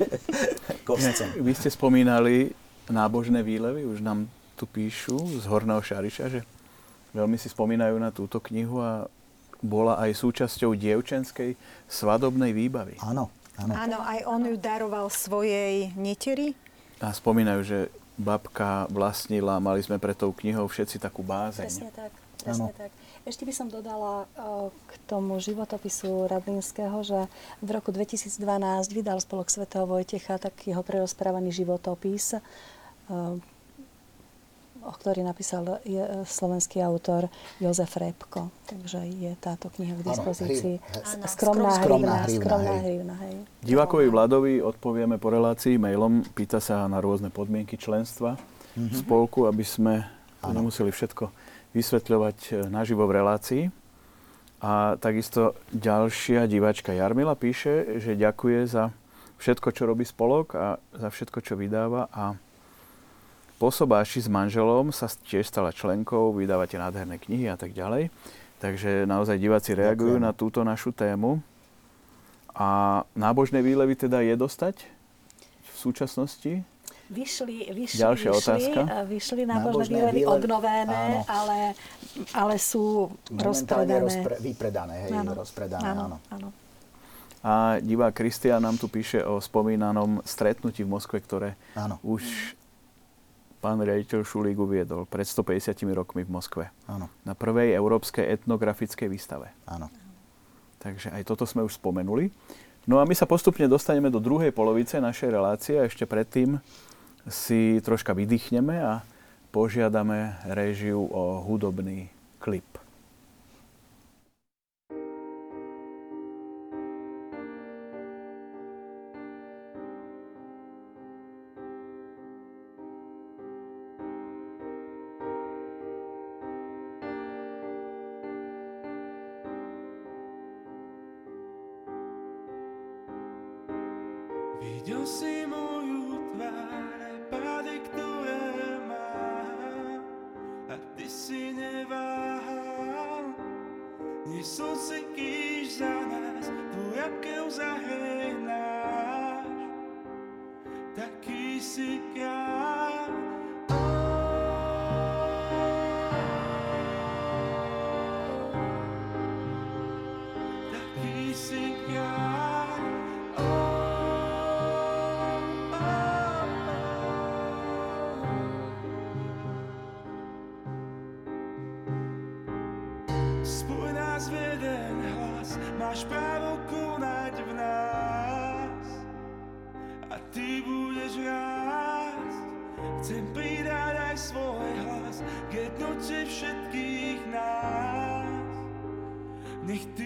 Vy ste spomínali nábožné výlevy, už nám tu píšu z Horného Šariša, že veľmi si spomínajú na túto knihu a bola aj súčasťou dievčenskej svadobnej výbavy. Áno, áno. Áno, aj on ju daroval svojej neteri. A spomínajú, že babka vlastnila, mali sme pre tou knihou všetci takú bázeň. Presne tak, presne ano. tak. Ešte by som dodala k tomu životopisu Radlinského, že v roku 2012 vydal Spolok svätého Vojtecha tak jeho prerozprávaný životopis o ktorý napísal je e, slovenský autor Jozef Repko. Takže je táto kniha k dispozícii. Ano, skromná, skromná hrivna. Skromná hrivna, hej. Divákovi Vladovi odpovieme po relácii mailom. Pýta sa na rôzne podmienky členstva mm-hmm. v spolku, aby sme ano. nemuseli všetko vysvetľovať e, naživo v relácii. A takisto ďalšia diváčka Jarmila píše, že ďakuje za všetko, čo robí spolok a za všetko, čo vydáva a po sobáši s manželom sa tiež stala členkou, vydávate nádherné knihy a tak ďalej. Takže naozaj diváci reagujú Ďakujem. na túto našu tému. A nábožné výlevy teda je dostať v súčasnosti? Vyšli, vyšli, Ďalšia vyšli, otázka. vyšli nábožné, nábožné výlevy, výlevy obnovené, ale, ale sú rozpredané. Rozpre, vypredané, hej, áno. rozpredané, áno. áno. áno. A divá Kristian nám tu píše o spomínanom stretnutí v Moskve, ktoré áno. už pán riaditeľ Šulík uviedol pred 150 rokmi v Moskve. Áno. Na prvej európskej etnografickej výstave. Áno. Takže aj toto sme už spomenuli. No a my sa postupne dostaneme do druhej polovice našej relácie a ešte predtým si troška vydýchneme a požiadame režiu o hudobný klip. nicht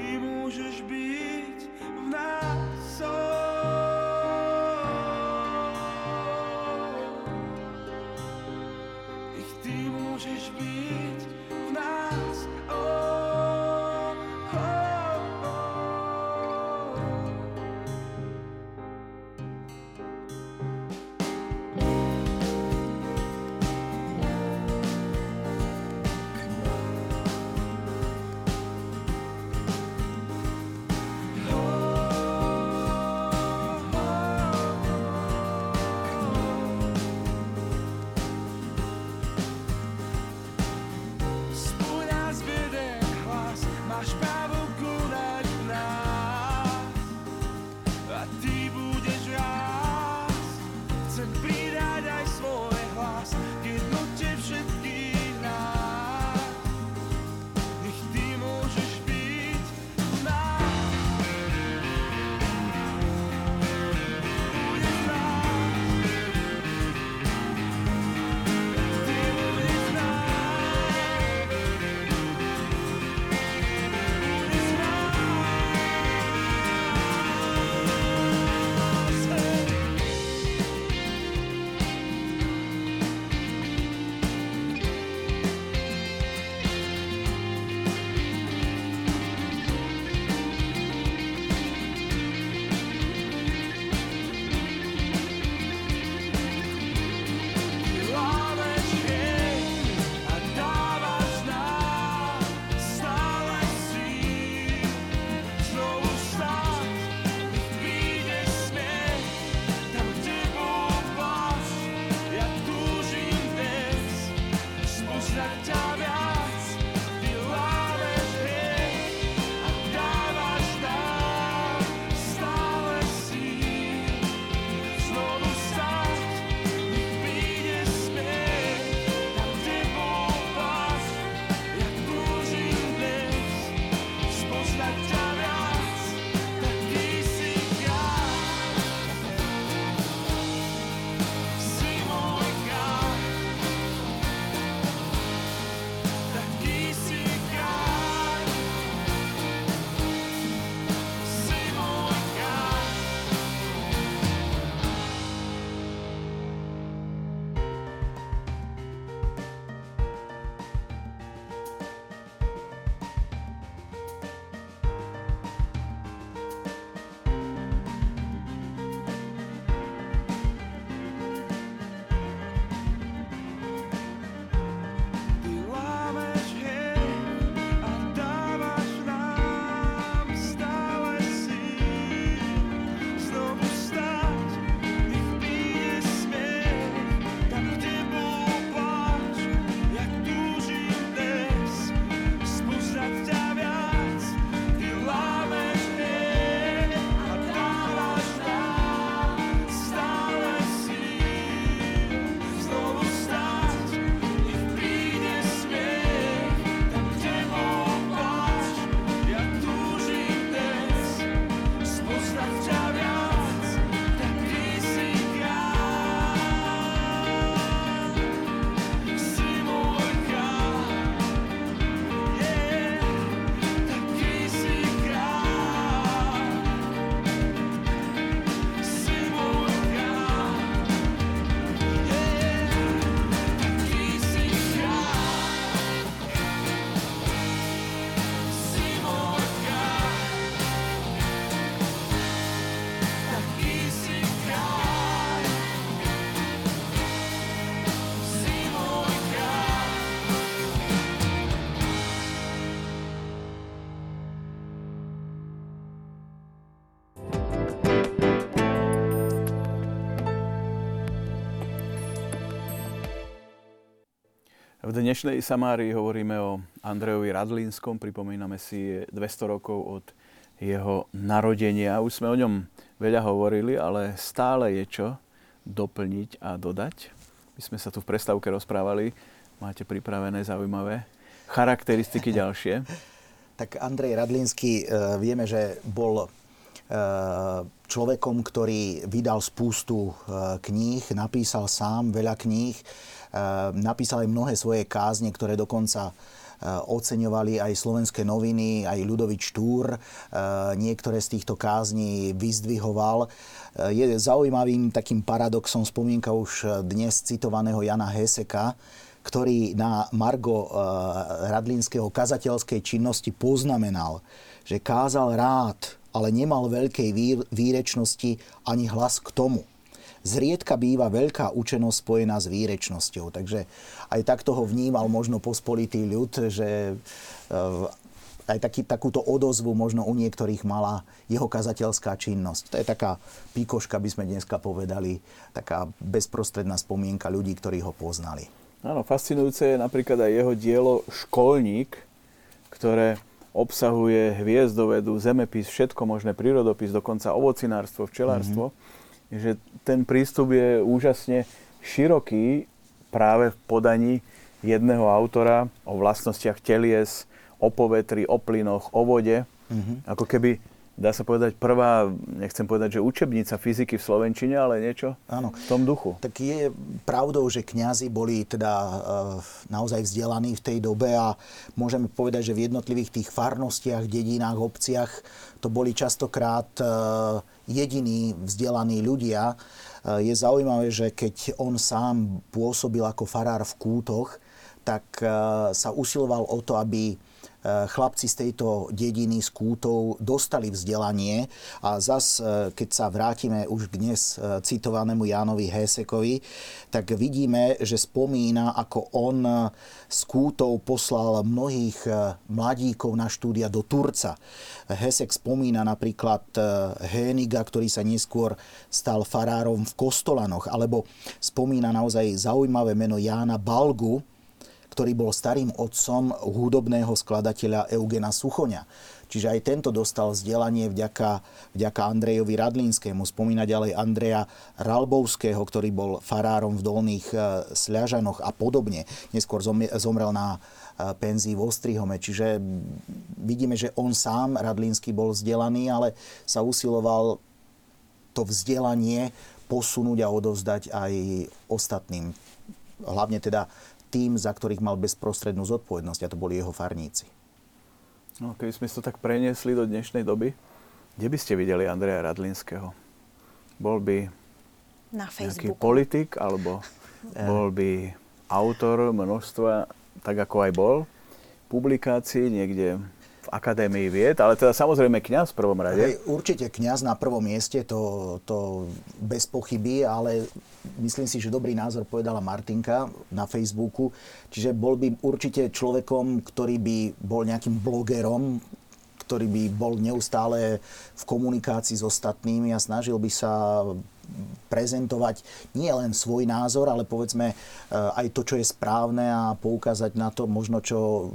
dnešnej Samárii hovoríme o Andrejovi Radlínskom, pripomíname si 200 rokov od jeho narodenia. Už sme o ňom veľa hovorili, ale stále je čo doplniť a dodať. My sme sa tu v prestávke rozprávali, máte pripravené zaujímavé charakteristiky ďalšie. Tak Andrej Radlínsky, e, vieme, že bol e, človekom, ktorý vydal spústu e, kníh, napísal sám veľa kníh, napísal aj mnohé svoje kázne, ktoré dokonca oceňovali aj slovenské noviny, aj Ľudovič Štúr. Niektoré z týchto kázní vyzdvihoval. Je zaujímavým takým paradoxom spomienka už dnes citovaného Jana Heseka, ktorý na Margo Radlínskeho kazateľskej činnosti poznamenal, že kázal rád, ale nemal veľkej výrečnosti ani hlas k tomu zriedka býva veľká učenosť spojená s výrečnosťou. Takže aj takto ho vnímal možno pospolitý ľud, že eh, aj taký, takúto odozvu možno u niektorých mala jeho kazateľská činnosť. To je taká píkoška, by sme dneska povedali, taká bezprostredná spomienka ľudí, ktorí ho poznali. Áno, fascinujúce je napríklad aj jeho dielo Školník, ktoré obsahuje hviezdovedu, zemepis, všetko možné, prírodopis, dokonca ovocinárstvo, včelárstvo. Mm-hmm že ten prístup je úžasne široký práve v podaní jedného autora o vlastnostiach telies, o povetri, o plynoch, o vode. Mm-hmm. Ako keby dá sa povedať, prvá, nechcem povedať, že učebnica fyziky v Slovenčine, ale niečo Áno. v tom duchu. Tak je pravdou, že kňazi boli teda e, naozaj vzdelaní v tej dobe a môžeme povedať, že v jednotlivých tých farnostiach, dedinách, obciach to boli častokrát e, jediní vzdelaní ľudia. E, je zaujímavé, že keď on sám pôsobil ako farár v kútoch, tak e, sa usiloval o to, aby chlapci z tejto dediny z Kútov dostali vzdelanie a zas, eh, keď sa vrátime už dnes eh, citovanému Jánovi Hesekovi, tak vidíme, že spomína, ako on z Kútov poslal mnohých mladíkov na štúdia do Turca. Hesek spomína napríklad Héniga, ktorý sa neskôr stal farárom v Kostolanoch, alebo spomína naozaj zaujímavé meno Jána Balgu, ktorý bol starým otcom hudobného skladateľa Eugena Suchoňa. Čiže aj tento dostal vzdelanie vďaka, vďaka Andrejovi Radlínskému. Spomína ďalej Andreja Ralbovského, ktorý bol farárom v Dolných e, Sľažanoch a podobne. Neskôr zomrel na e, penzii v Ostrihome. Čiže vidíme, že on sám, Radlínsky, bol vzdelaný, ale sa usiloval to vzdelanie posunúť a odovzdať aj ostatným. Hlavne teda tým, za ktorých mal bezprostrednú zodpovednosť a to boli jeho farníci. No, keby sme to tak preniesli do dnešnej doby, kde by ste videli Andreja Radlinského? Bol by na nejaký politik, alebo bol by autor množstva, tak ako aj bol, publikácií niekde v Akadémii vied, ale teda samozrejme kňaz v prvom rade. Hej, určite kňaz na prvom mieste, to, to bez pochyby, ale myslím si, že dobrý názor povedala Martinka na Facebooku. Čiže bol by určite človekom, ktorý by bol nejakým blogerom, ktorý by bol neustále v komunikácii s ostatnými a snažil by sa prezentovať nie len svoj názor, ale povedzme eh, aj to, čo je správne a poukázať na to možno, čo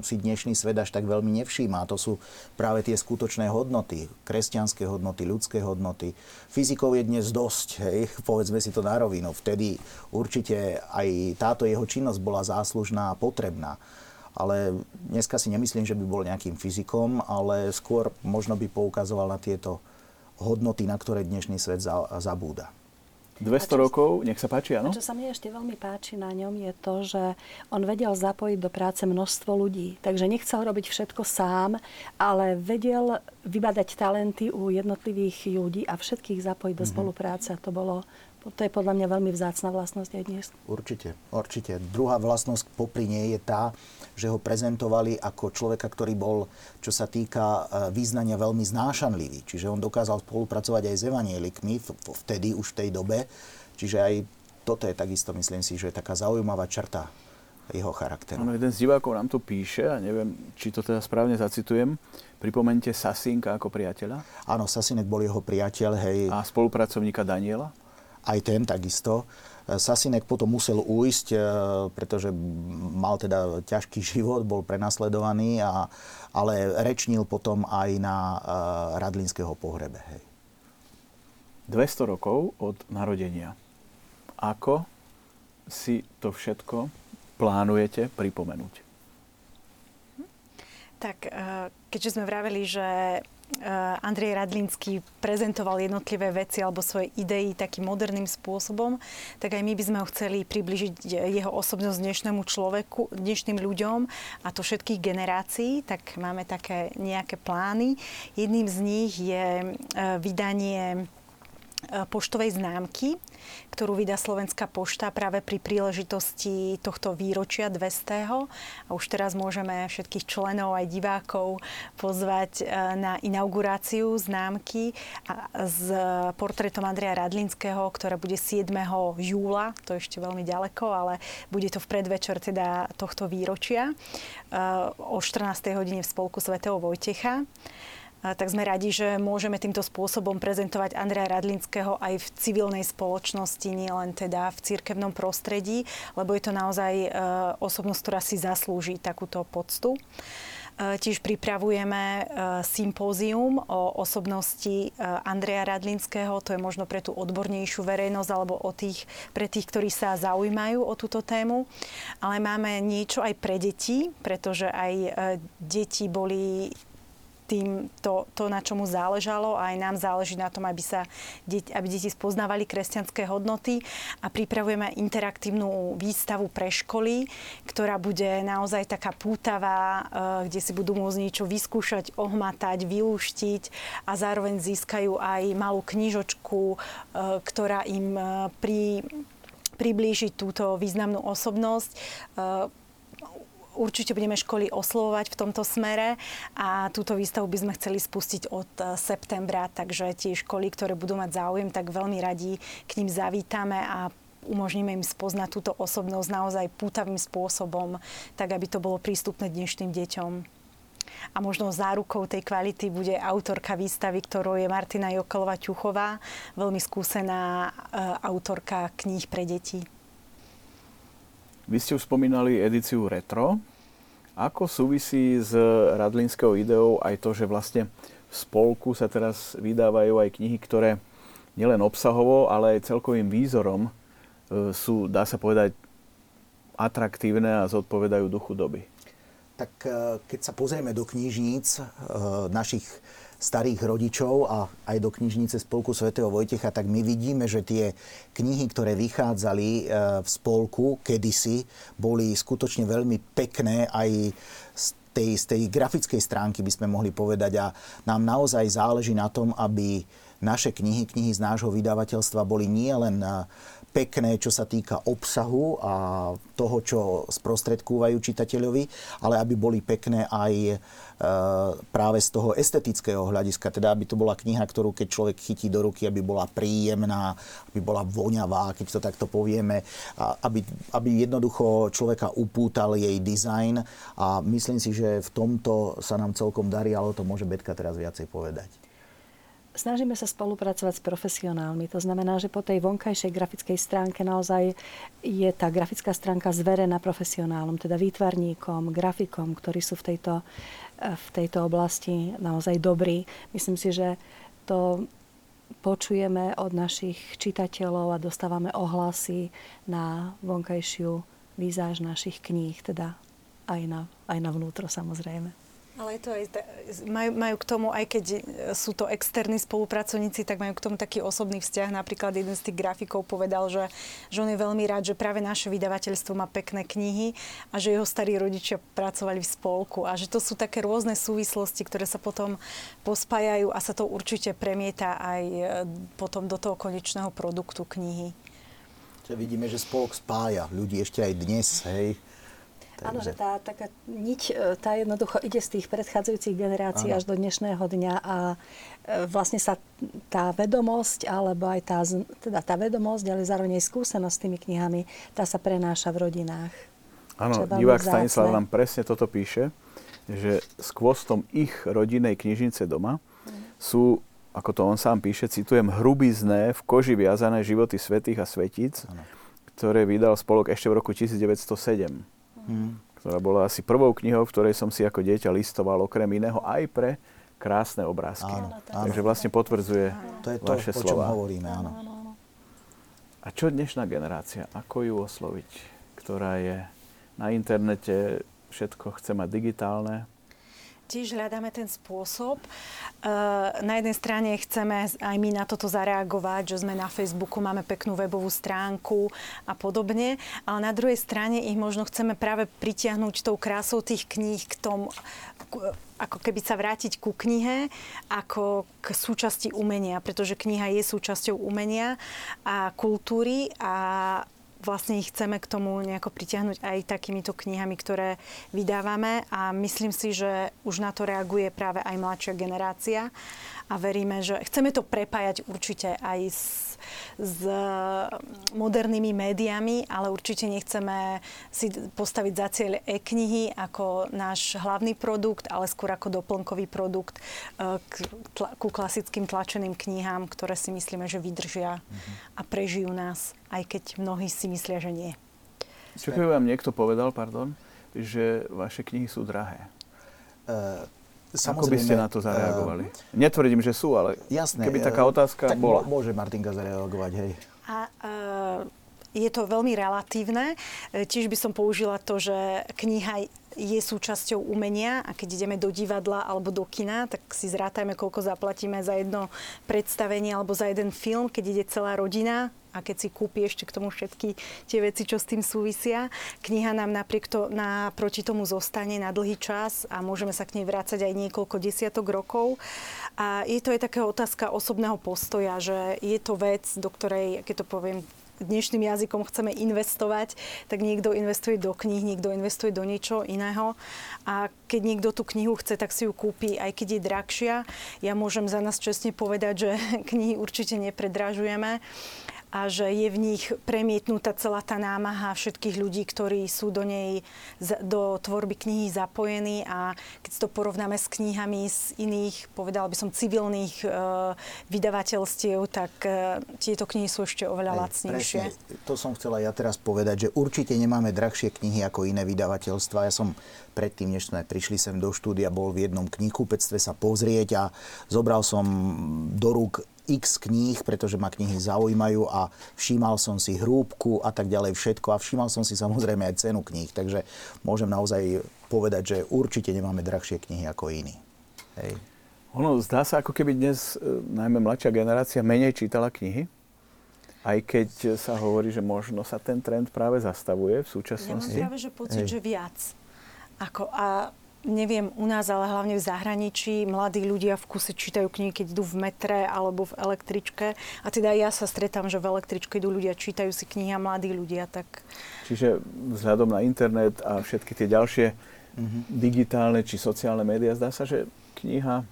si dnešný svet až tak veľmi nevšíma. To sú práve tie skutočné hodnoty, kresťanské hodnoty, ľudské hodnoty. Fyzikov je dnes dosť, hej, povedzme si to na rovinu. Vtedy určite aj táto jeho činnosť bola záslužná a potrebná ale dneska si nemyslím, že by bol nejakým fyzikom, ale skôr možno by poukazoval na tieto hodnoty, na ktoré dnešný svet zabúda. 200 čo, rokov, nech sa páči, áno? čo sa mi ešte veľmi páči na ňom je to, že on vedel zapojiť do práce množstvo ľudí. Takže nechcel robiť všetko sám, ale vedel vybadať talenty u jednotlivých ľudí a všetkých zapojiť do mm-hmm. spolupráce. To bolo to je podľa mňa veľmi vzácna vlastnosť aj dnes. Určite, určite. Druhá vlastnosť popri nej je tá, že ho prezentovali ako človeka, ktorý bol, čo sa týka e, význania, veľmi znášanlivý. Čiže on dokázal spolupracovať aj s evanielikmi vtedy, už v tej dobe. Čiže aj toto je takisto, myslím si, že je taká zaujímavá črta jeho charakteru. Ano, jeden z divákov nám to píše, a neviem, či to teda správne zacitujem, pripomente Sasinka ako priateľa. Áno, Sasinek bol jeho priateľ, hej. A spolupracovníka Daniela? Aj ten takisto. Sasinek potom musel ujsť, pretože mal teda ťažký život, bol prenasledovaný, a, ale rečnil potom aj na Radlinského pohrebe. Hej. 200 rokov od narodenia. Ako si to všetko plánujete pripomenúť? Tak, keďže sme vraveli, že Andrej Radlinský prezentoval jednotlivé veci alebo svoje idei takým moderným spôsobom, tak aj my by sme ho chceli približiť jeho osobnosť dnešnému človeku, dnešným ľuďom a to všetkých generácií, tak máme také nejaké plány. Jedným z nich je eh, vydanie poštovej známky, ktorú vydá Slovenská pošta práve pri príležitosti tohto výročia 200. A už teraz môžeme všetkých členov aj divákov pozvať e, na inauguráciu známky s portrétom Andreja Radlinského, ktorá bude 7. júla, to je ešte veľmi ďaleko, ale bude to v predvečer teda tohto výročia e, o 14. hodine v spolku svätého Vojtecha tak sme radi, že môžeme týmto spôsobom prezentovať Andreja Radlinského aj v civilnej spoločnosti, nielen teda v cirkevnom prostredí, lebo je to naozaj e, osobnosť, ktorá si zaslúži takúto poctu. E, tiež pripravujeme e, sympózium o osobnosti Andreja Radlinského, to je možno pre tú odbornejšiu verejnosť alebo o tých, pre tých, ktorí sa zaujímajú o túto tému. Ale máme niečo aj pre deti, pretože aj deti boli tým to, to, na čomu záležalo a aj nám záleží na tom, aby sa deti, aby deti spoznávali kresťanské hodnoty. A pripravujeme interaktívnu výstavu pre školy, ktorá bude naozaj taká pútavá, eh, kde si budú môcť niečo vyskúšať, ohmatať, vylúštiť a zároveň získajú aj malú knižočku, eh, ktorá im eh, pri priblížiť túto významnú osobnosť určite budeme školy oslovovať v tomto smere a túto výstavu by sme chceli spustiť od e, septembra, takže tie školy, ktoré budú mať záujem, tak veľmi radi k ním zavítame a umožníme im spoznať túto osobnosť naozaj pútavým spôsobom, tak aby to bolo prístupné dnešným deťom. A možno zárukou tej kvality bude autorka výstavy, ktorou je Martina Jokelová ťuchová, veľmi skúsená e, autorka kníh pre deti. Vy ste už spomínali edíciu Retro. Ako súvisí s Radlinskou ideou aj to, že vlastne v spolku sa teraz vydávajú aj knihy, ktoré nielen obsahovo, ale aj celkovým výzorom e, sú, dá sa povedať, atraktívne a zodpovedajú duchu doby? Tak e, keď sa pozrieme do knižníc e, našich starých rodičov a aj do knižnice Spolku svätého Vojtecha, tak my vidíme, že tie knihy, ktoré vychádzali e, v spolku kedysi, boli skutočne veľmi pekné aj z tej, z tej grafickej stránky by sme mohli povedať. A nám naozaj záleží na tom, aby naše knihy, knihy z nášho vydavateľstva boli nielen pekné, čo sa týka obsahu a toho, čo sprostredkúvajú čitateľovi, ale aby boli pekné aj e, práve z toho estetického hľadiska, teda aby to bola kniha, ktorú keď človek chytí do ruky, aby bola príjemná, aby bola voňavá, keď to takto povieme, aby, aby jednoducho človeka upútal jej dizajn a myslím si, že v tomto sa nám celkom darí, ale o to môže Betka teraz viacej povedať. Snažíme sa spolupracovať s profesionálmi. To znamená, že po tej vonkajšej grafickej stránke naozaj je tá grafická stránka zverená profesionálom, teda výtvarníkom, grafikom, ktorí sú v tejto, v tejto oblasti naozaj dobrí. Myslím si, že to počujeme od našich čitateľov a dostávame ohlasy na vonkajšiu výzáž našich kníh, teda aj na, aj na vnútro samozrejme. Ale to aj, majú, majú k tomu, aj keď e, sú to externí spolupracovníci, tak majú k tomu taký osobný vzťah. Napríklad jeden z tých grafikov povedal, že, že on je veľmi rád, že práve naše vydavateľstvo má pekné knihy a že jeho starí rodičia pracovali v spolku a že to sú také rôzne súvislosti, ktoré sa potom pospájajú a sa to určite premieta aj e, potom do toho konečného produktu knihy. Čiže vidíme, že spolok spája ľudí ešte aj dnes, hej Áno, že tá taká niť, e, tá jednoducho ide z tých predchádzajúcich generácií Áno. až do dnešného dňa a e, vlastne sa tá vedomosť, alebo aj tá, teda tá vedomosť, ale zároveň aj skúsenosť s tými knihami, tá sa prenáša v rodinách. Áno, divák Stanislav nám presne toto píše, že s kvostom ich rodinej knižnice doma mm. sú, ako to on sám píše, citujem, hrubizné, v koži viazané životy svetých a svetíc, ano ktoré vydal spolok ešte v roku 1907. Hmm. Ktorá bola asi prvou knihou, v ktorej som si ako dieťa listoval okrem iného aj pre krásne obrázky. Áno, áno. Takže vlastne potvrdzuje to je to, vaše o čom hovoríme, áno. A čo dnešná generácia? Ako ju osloviť? Ktorá je na internete, všetko chce mať digitálne, tiež hľadáme ten spôsob. Eh, na jednej strane chceme aj my na toto zareagovať, že sme na Facebooku, máme peknú webovú stránku a podobne, ale na druhej strane ich možno chceme práve pritiahnuť tou krásou tých kníh k tomu, ako keby sa vrátiť ku knihe ako k súčasti umenia, pretože kniha je súčasťou umenia a kultúry a vlastne ich chceme k tomu nejako pritiahnuť aj takýmito knihami, ktoré vydávame. A myslím si, že už na to reaguje práve aj mladšia generácia a veríme, že chceme to prepájať určite aj s, s modernými médiami, ale určite nechceme si postaviť za cieľ e-knihy ako náš hlavný produkt, ale skôr ako doplnkový produkt e, k, tla, ku klasickým tlačeným knihám, ktoré si myslíme, že vydržia mm-hmm. a prežijú nás aj keď mnohí si myslia, že nie. Čo vám niekto povedal, pardon, že vaše knihy sú drahé? Uh, Ako by ste na to zareagovali? Uh, Netvrdím, že sú, ale jasné, keby taká otázka tak bola. Môže Martinka zareagovať, hej. A, uh, je to veľmi relatívne. Tiež by som použila to, že kniha je súčasťou umenia a keď ideme do divadla alebo do kina, tak si zrátajme, koľko zaplatíme za jedno predstavenie alebo za jeden film, keď ide celá rodina a keď si kúpi ešte k tomu všetky tie veci, čo s tým súvisia. Kniha nám napriek to, naproti tomu zostane na dlhý čas a môžeme sa k nej vrácať aj niekoľko desiatok rokov. A je to aj taká otázka osobného postoja, že je to vec, do ktorej, keď to poviem dnešným jazykom chceme investovať, tak niekto investuje do kníh, niekto investuje do niečo iného. A keď niekto tú knihu chce, tak si ju kúpi, aj keď je drahšia. Ja môžem za nás čestne povedať, že knihy určite nepredražujeme a že je v nich premietnutá celá tá námaha všetkých ľudí, ktorí sú do nej, do tvorby knihy zapojení a keď to porovnáme s knihami z iných, povedal by som, civilných e, vydavateľstiev, tak e, tieto knihy sú ešte oveľa lacnejšie. Presne, to som chcela ja teraz povedať, že určite nemáme drahšie knihy ako iné vydavateľstva. Ja som predtým, než sme prišli sem do štúdia, bol v jednom knihkupectve sa pozrieť a zobral som do rúk x kníh, pretože ma knihy zaujímajú a všímal som si hrúbku a tak ďalej všetko a všímal som si samozrejme aj cenu kníh, takže môžem naozaj povedať, že určite nemáme drahšie knihy ako iní. Hej. Ono zdá sa, ako keby dnes e, najmä mladšia generácia menej čítala knihy, aj keď sa hovorí, že možno sa ten trend práve zastavuje v súčasnosti. Ja mám práve že pocit, Hej. že viac. Ako, a neviem u nás, ale hlavne v zahraničí, mladí ľudia v kuse čítajú knihy, keď idú v metre alebo v električke. A teda ja sa stretám, že v električke idú ľudia, čítajú si knihy a mladí ľudia. Tak... Čiže vzhľadom na internet a všetky tie ďalšie mm-hmm. digitálne či sociálne médiá, zdá sa, že kniha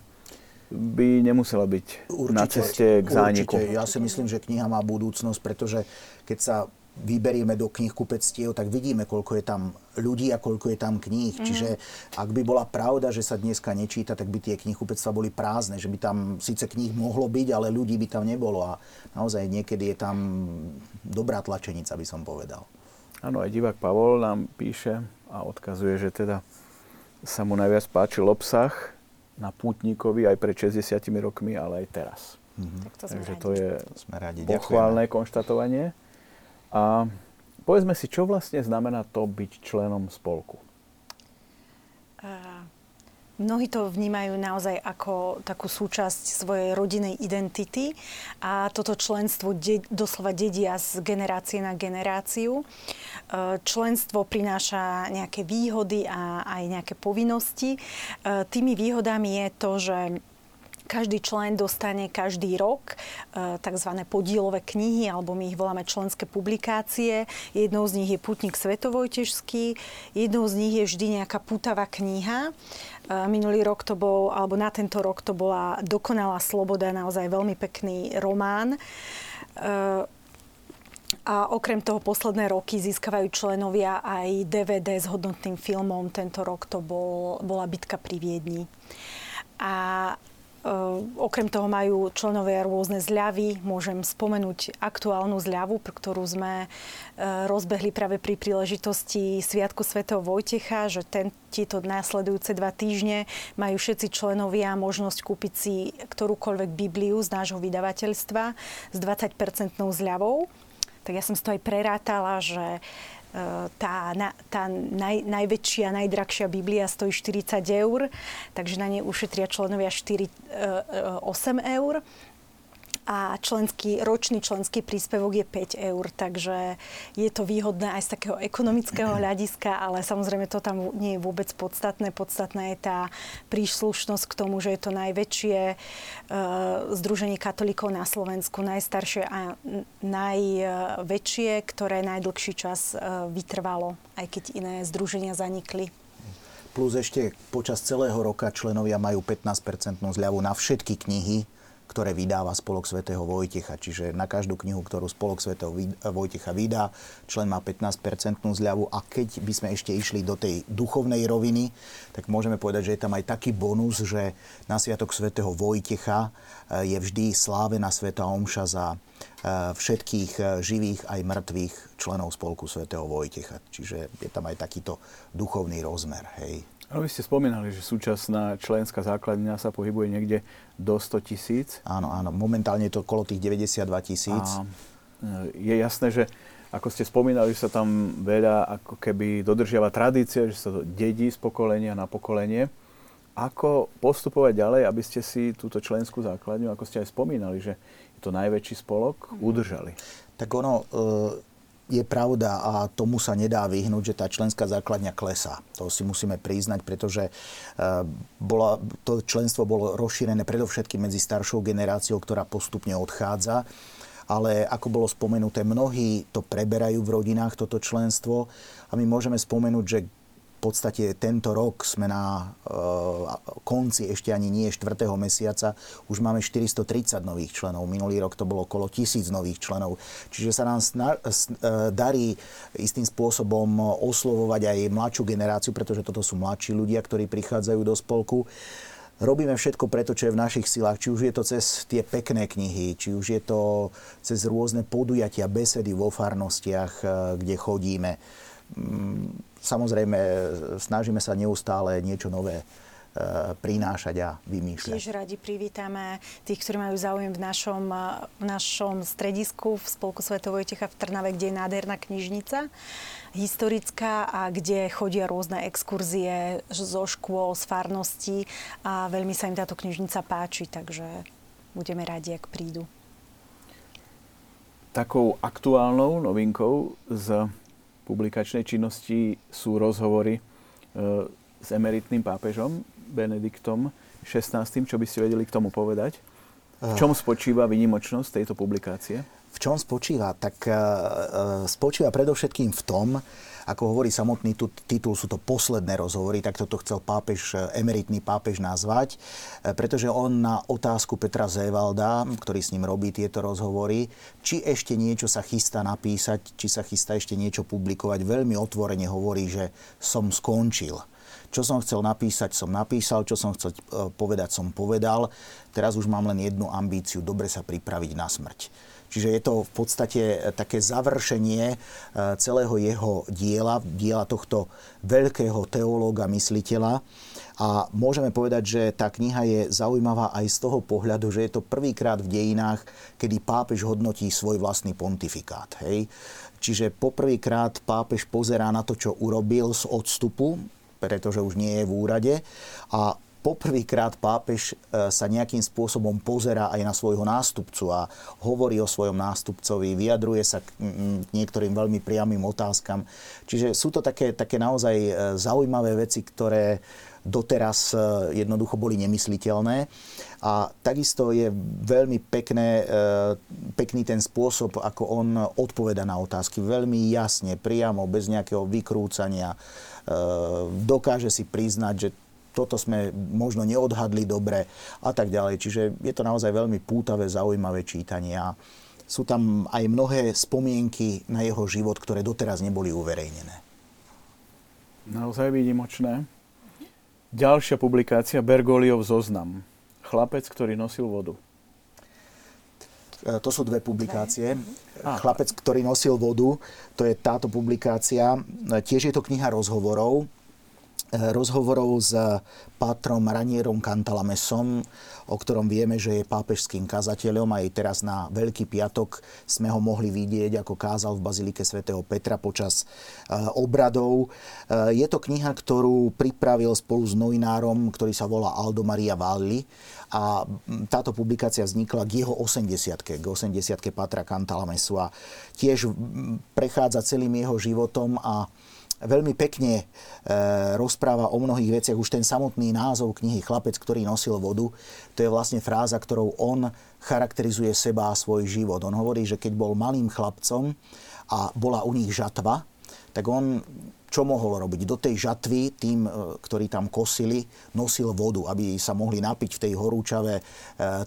by nemusela byť určite, na ceste k zániku. Určite. Ja si myslím, že kniha má budúcnosť, pretože keď sa vyberieme do knihkupectiev, tak vidíme, koľko je tam ľudí a koľko je tam kníh. Mm. Čiže ak by bola pravda, že sa dneska nečíta, tak by tie knihkupectva boli prázdne, že by tam síce kníh mohlo byť, ale ľudí by tam nebolo. A naozaj niekedy je tam dobrá tlačenica, by som povedal. Áno, aj divák Pavol nám píše a odkazuje, že teda sa mu najviac páčil obsah na pútnikovi aj pred 60 rokmi, ale aj teraz. Mm-hmm. Tak to Takže to je sme radi. pochválne konštatovanie. A povedzme si, čo vlastne znamená to byť členom spolku? Mnohí to vnímajú naozaj ako takú súčasť svojej rodinej identity a toto členstvo de- doslova dedia z generácie na generáciu. Členstvo prináša nejaké výhody a aj nejaké povinnosti. Tými výhodami je to, že každý člen dostane každý rok e, tzv. podílové knihy, alebo my ich voláme členské publikácie. Jednou z nich je Putník Svetovojtežský, jednou z nich je vždy nejaká putavá kniha. E, minulý rok to bol, alebo na tento rok to bola Dokonalá sloboda, naozaj veľmi pekný román. E, a okrem toho posledné roky získavajú členovia aj DVD s hodnotným filmom. Tento rok to bol, bola Bitka pri Viedni. A okrem toho majú členovia rôzne zľavy. Môžem spomenúť aktuálnu zľavu, ktorú sme rozbehli práve pri príležitosti Sviatku svätého Vojtecha, že ten, tieto následujúce dva týždne majú všetci členovia možnosť kúpiť si ktorúkoľvek Bibliu z nášho vydavateľstva s 20-percentnou zľavou. Tak ja som si to aj prerátala, že tá, tá naj, najväčšia, najdrahšia Biblia stojí 40 eur, takže na nej ušetria členovia 4, 8 e, eur a členský, ročný členský príspevok je 5 eur, takže je to výhodné aj z takého ekonomického hľadiska, ale samozrejme to tam nie je vôbec podstatné. Podstatná je tá príslušnosť k tomu, že je to najväčšie uh, združenie katolíkov na Slovensku, najstaršie a najväčšie, ktoré najdlhší čas uh, vytrvalo, aj keď iné združenia zanikli. Plus ešte počas celého roka členovia majú 15-percentnú zľavu na všetky knihy, ktoré vydáva Spolok svätého Vojtecha. Čiže na každú knihu, ktorú Spolok svätého Vojtecha vydá, člen má 15-percentnú zľavu a keď by sme ešte išli do tej duchovnej roviny, tak môžeme povedať, že je tam aj taký bonus, že na Sviatok svätého Vojtecha eh, je vždy slávená Sveta Omša za eh, všetkých eh, živých aj mŕtvych členov Spolku svätého Vojtecha. Čiže je tam aj takýto duchovný rozmer. Hej. Ale vy ste spomínali, že súčasná členská základňa sa pohybuje niekde do 100 tisíc. Áno, áno. Momentálne je to okolo tých 92 tisíc. E, je jasné, že ako ste spomínali, že sa tam veľa ako keby dodržiava tradícia, že sa to dedí z pokolenia na pokolenie. Ako postupovať ďalej, aby ste si túto členskú základňu, ako ste aj spomínali, že je to najväčší spolok, udržali? Tak ono, e, je pravda a tomu sa nedá vyhnúť, že tá členská základňa klesá. To si musíme priznať, pretože eh, bola, to členstvo bolo rozšírené predovšetkým medzi staršou generáciou, ktorá postupne odchádza ale ako bolo spomenuté, mnohí to preberajú v rodinách, toto členstvo a my môžeme spomenúť, že v podstate tento rok sme na e, konci ešte ani nie 4. mesiaca, už máme 430 nových členov. Minulý rok to bolo okolo 1000 nových členov. Čiže sa nám sna, s, e, darí istým spôsobom oslovovať aj mladšiu generáciu, pretože toto sú mladší ľudia, ktorí prichádzajú do spolku. Robíme všetko preto, čo je v našich silách, či už je to cez tie pekné knihy, či už je to cez rôzne podujatia, besedy vo farnostiach, e, kde chodíme samozrejme snažíme sa neustále niečo nové e, prinášať a vymýšľať. Tiež radi privítame tých, ktorí majú záujem v našom, v našom stredisku v Spolku Sv. Vojtecha v Trnave, kde je nádherná knižnica historická a kde chodia rôzne exkurzie zo škôl, z farností a veľmi sa im táto knižnica páči, takže budeme radi, ak prídu. Takou aktuálnou novinkou z publikačnej činnosti sú rozhovory e, s emeritným pápežom Benediktom XVI. Čo by ste vedeli k tomu povedať? V čom spočíva vynimočnosť tejto publikácie? V čom spočíva? Tak e, e, spočíva predovšetkým v tom, ako hovorí samotný titul, sú to posledné rozhovory, tak toto chcel pápež, emeritný pápež nazvať, e, pretože on na otázku Petra Zévalda, ktorý s ním robí tieto rozhovory, či ešte niečo sa chystá napísať, či sa chystá ešte niečo publikovať, veľmi otvorene hovorí, že som skončil. Čo som chcel napísať, som napísal, čo som chcel e, povedať, som povedal. Teraz už mám len jednu ambíciu, dobre sa pripraviť na smrť. Čiže je to v podstate eh, také završenie eh, celého jeho diela, diela tohto veľkého teológa, mysliteľa. A môžeme povedať, že tá kniha je zaujímavá aj z toho pohľadu, že je to prvýkrát v dejinách, kedy pápež hodnotí svoj vlastný pontifikát. Hej? Čiže poprvýkrát pápež pozerá na to, čo urobil z odstupu, pretože už nie je v úrade a poprvýkrát pápež e, sa nejakým spôsobom pozerá aj na svojho nástupcu a hovorí o svojom nástupcovi, vyjadruje sa k niektorým veľmi priamým otázkam. Čiže sú to také, také naozaj e, zaujímavé veci, ktoré doteraz e, jednoducho boli nemysliteľné. A takisto je veľmi pekné, pekný ten spôsob, ako on odpoveda na otázky. Veľmi jasne, priamo, bez nejakého vykrúcania. Dokáže si priznať, že toto sme možno neodhadli dobre a tak ďalej. Čiže je to naozaj veľmi pútavé, zaujímavé čítanie a sú tam aj mnohé spomienky na jeho život, ktoré doteraz neboli uverejnené. Naozaj výnimočné. Ďalšia publikácia Bergoliov zoznam. Chlapec, ktorý nosil vodu. E, to sú dve publikácie. Chlapec, ktorý nosil vodu, to je táto publikácia. E, tiež je to kniha rozhovorov. E, rozhovorov s pátrom Ranierom Cantalamesom, o ktorom vieme, že je pápežským kazateľom. Aj teraz na Veľký piatok sme ho mohli vidieť, ako kázal v Bazilike svätého Petra počas obradov. Je to kniha, ktorú pripravil spolu s novinárom, ktorý sa volá Aldo Maria Valli a táto publikácia vznikla k jeho 80 k 80 Patra Cantalamesu a tiež prechádza celým jeho životom a veľmi pekne e, rozpráva o mnohých veciach. Už ten samotný názov knihy Chlapec, ktorý nosil vodu, to je vlastne fráza, ktorou on charakterizuje seba a svoj život. On hovorí, že keď bol malým chlapcom a bola u nich žatva, tak on čo mohol robiť? Do tej žatvy tým, e, ktorí tam kosili, nosil vodu, aby sa mohli napiť v tej horúčave e,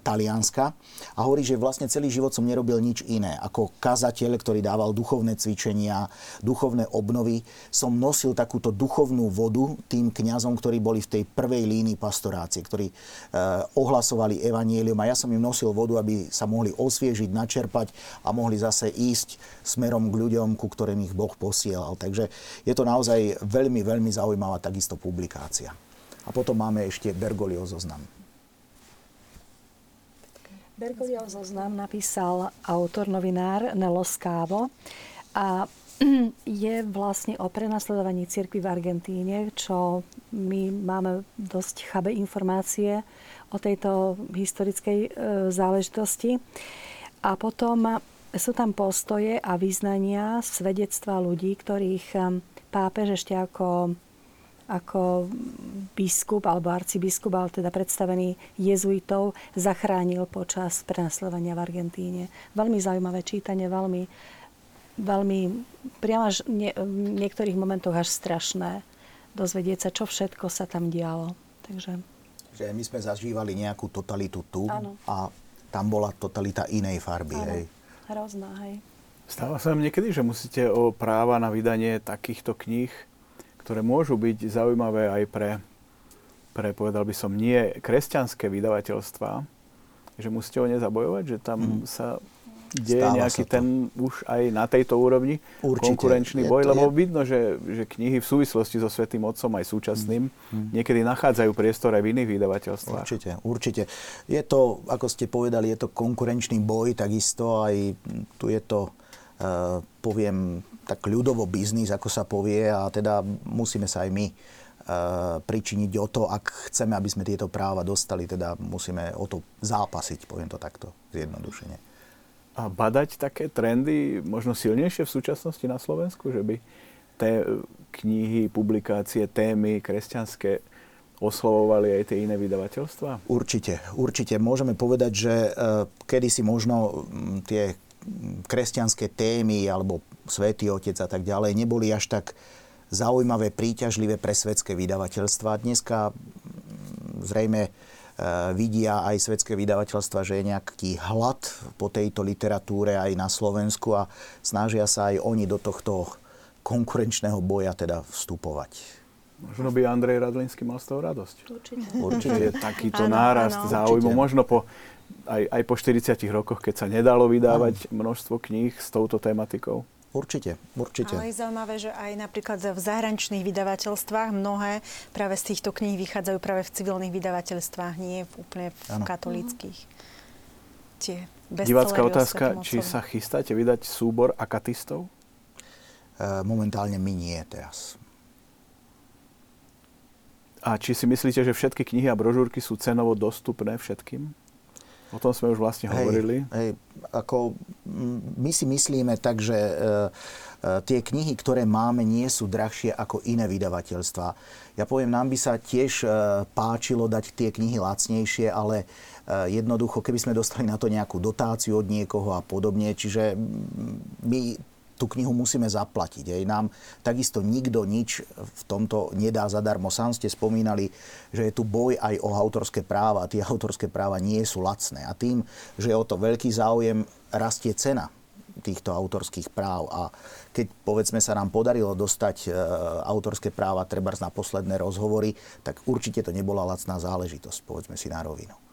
Talianska. A hovorí, že vlastne celý život som nerobil nič iné. Ako kazateľ, ktorý dával duchovné cvičenia, duchovné obnovy, som nosil takúto duchovnú vodu tým kňazom, ktorí boli v tej prvej línii pastorácie, ktorí e, ohlasovali evanielium a ja som im nosil vodu, aby sa mohli osviežiť, načerpať a mohli zase ísť smerom k ľuďom, ku ktorým ich Boh posielal. Takže je to naozaj veľmi, veľmi zaujímavá takisto publikácia. A potom máme ešte Bergoglio zoznam. Bergoglio zoznam napísal autor, novinár Nelo Scavo a je vlastne o prenasledovaní cirkvi v Argentíne, čo my máme dosť chabé informácie o tejto historickej e, záležitosti. A potom sú tam postoje a význania, svedectva ľudí, ktorých pápež ešte ako, ako biskup alebo arcibiskup, ale teda predstavený jezuitov, zachránil počas prenasledovania v Argentíne. Veľmi zaujímavé čítanie, veľmi, veľmi priamo až nie, v niektorých momentoch až strašné dozvedieť sa, čo všetko sa tam dialo. Takže... Že my sme zažívali nejakú totalitu tu ano. a tam bola totalita inej farby. Ano. Hej. Hrozná, hej. Stáva sa vám niekedy, že musíte o práva na vydanie takýchto kníh, ktoré môžu byť zaujímavé aj pre, pre povedal by som, nie kresťanské vydavateľstva, že musíte o ne zabojovať, že tam mm. sa deje Stáva nejaký ten už aj na tejto úrovni Určite. konkurenčný boj, je, lebo je... vidno, že, že knihy v súvislosti so Svetým Otcom aj súčasným mm. niekedy nachádzajú priestor aj v iných vydavateľstvách. Určite, určite. Je to, ako ste povedali, je to konkurenčný boj, takisto aj tu je to poviem tak ľudovo biznis, ako sa povie a teda musíme sa aj my eh, pričiniť o to, ak chceme, aby sme tieto práva dostali, teda musíme o to zápasiť, poviem to takto zjednodušene. A badať také trendy možno silnejšie v súčasnosti na Slovensku, že by té knihy, publikácie, témy kresťanské oslovovali aj tie iné vydavateľstva? Určite, určite. Môžeme povedať, že kedysi možno m, tie kresťanské témy alebo Svetý Otec a tak ďalej neboli až tak zaujímavé, príťažlivé pre svetské vydavateľstva. Dneska zrejme e, vidia aj svetské vydavateľstva, že je nejaký hlad po tejto literatúre aj na Slovensku a snažia sa aj oni do tohto konkurenčného boja teda vstupovať. Možno by Andrej Radlinský mal z toho radosť. Určite. Určite takýto áno, nárast áno, záujmu. Určite. Možno po aj, aj po 40 rokoch, keď sa nedalo vydávať no. množstvo kníh s touto tematikou? Určite, určite. Ale je zaujímavé, že aj napríklad v zahraničných vydavateľstvách mnohé práve z týchto kníh vychádzajú práve v civilných vydavateľstvách, nie v úplne v ano. katolických. Tie Divácká otázka, či sa chystáte vydať súbor akatistov? E, momentálne my nie teraz. A či si myslíte, že všetky knihy a brožúrky sú cenovo dostupné všetkým? O tom sme už vlastne hovorili. Hej, ako my si myslíme tak, že e, e, tie knihy, ktoré máme, nie sú drahšie ako iné vydavateľstva. Ja poviem, nám by sa tiež e, páčilo dať tie knihy lacnejšie, ale jednoducho, keby sme dostali na to nejakú dotáciu od niekoho a podobne, čiže my tú knihu musíme zaplatiť. Aj nám takisto nikto nič v tomto nedá zadarmo. Sám ste spomínali, že je tu boj aj o autorské práva. Tie autorské práva nie sú lacné. A tým, že je o to veľký záujem, rastie cena týchto autorských práv. A keď povedzme sa nám podarilo dostať e, autorské práva treba na posledné rozhovory, tak určite to nebola lacná záležitosť, povedzme si na rovinu.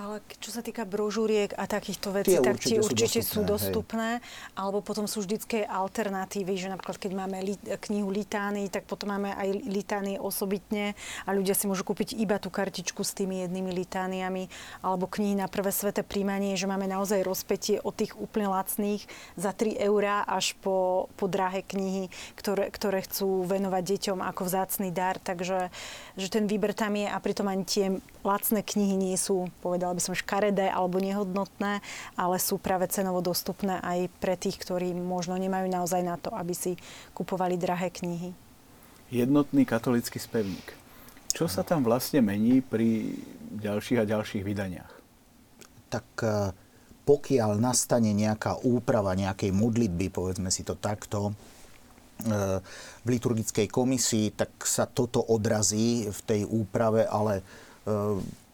Ale čo sa týka brožúriek a takýchto vecí, tie tak tie určite sú dostupné. Sú dostupné alebo potom sú vždycké alternatívy, že napríklad keď máme li, knihu Litány, tak potom máme aj Litány osobitne a ľudia si môžu kúpiť iba tú kartičku s tými jednými litániami alebo knihy na prvé sveté príjmanie, že máme naozaj rozpetie od tých úplne lacných za 3 eurá až po, po drahé knihy, ktoré, ktoré chcú venovať deťom ako vzácný dar. Takže že ten výber tam je a pritom ani tie lacné knihy nie sú, povedala by som, škaredé alebo nehodnotné, ale sú práve cenovo dostupné aj pre tých, ktorí možno nemajú naozaj na to, aby si kupovali drahé knihy. Jednotný katolický spevník. Čo sa tam vlastne mení pri ďalších a ďalších vydaniach? Tak e, pokiaľ nastane nejaká úprava nejakej modlitby, povedzme si to takto, e, v liturgickej komisii, tak sa toto odrazí v tej úprave, ale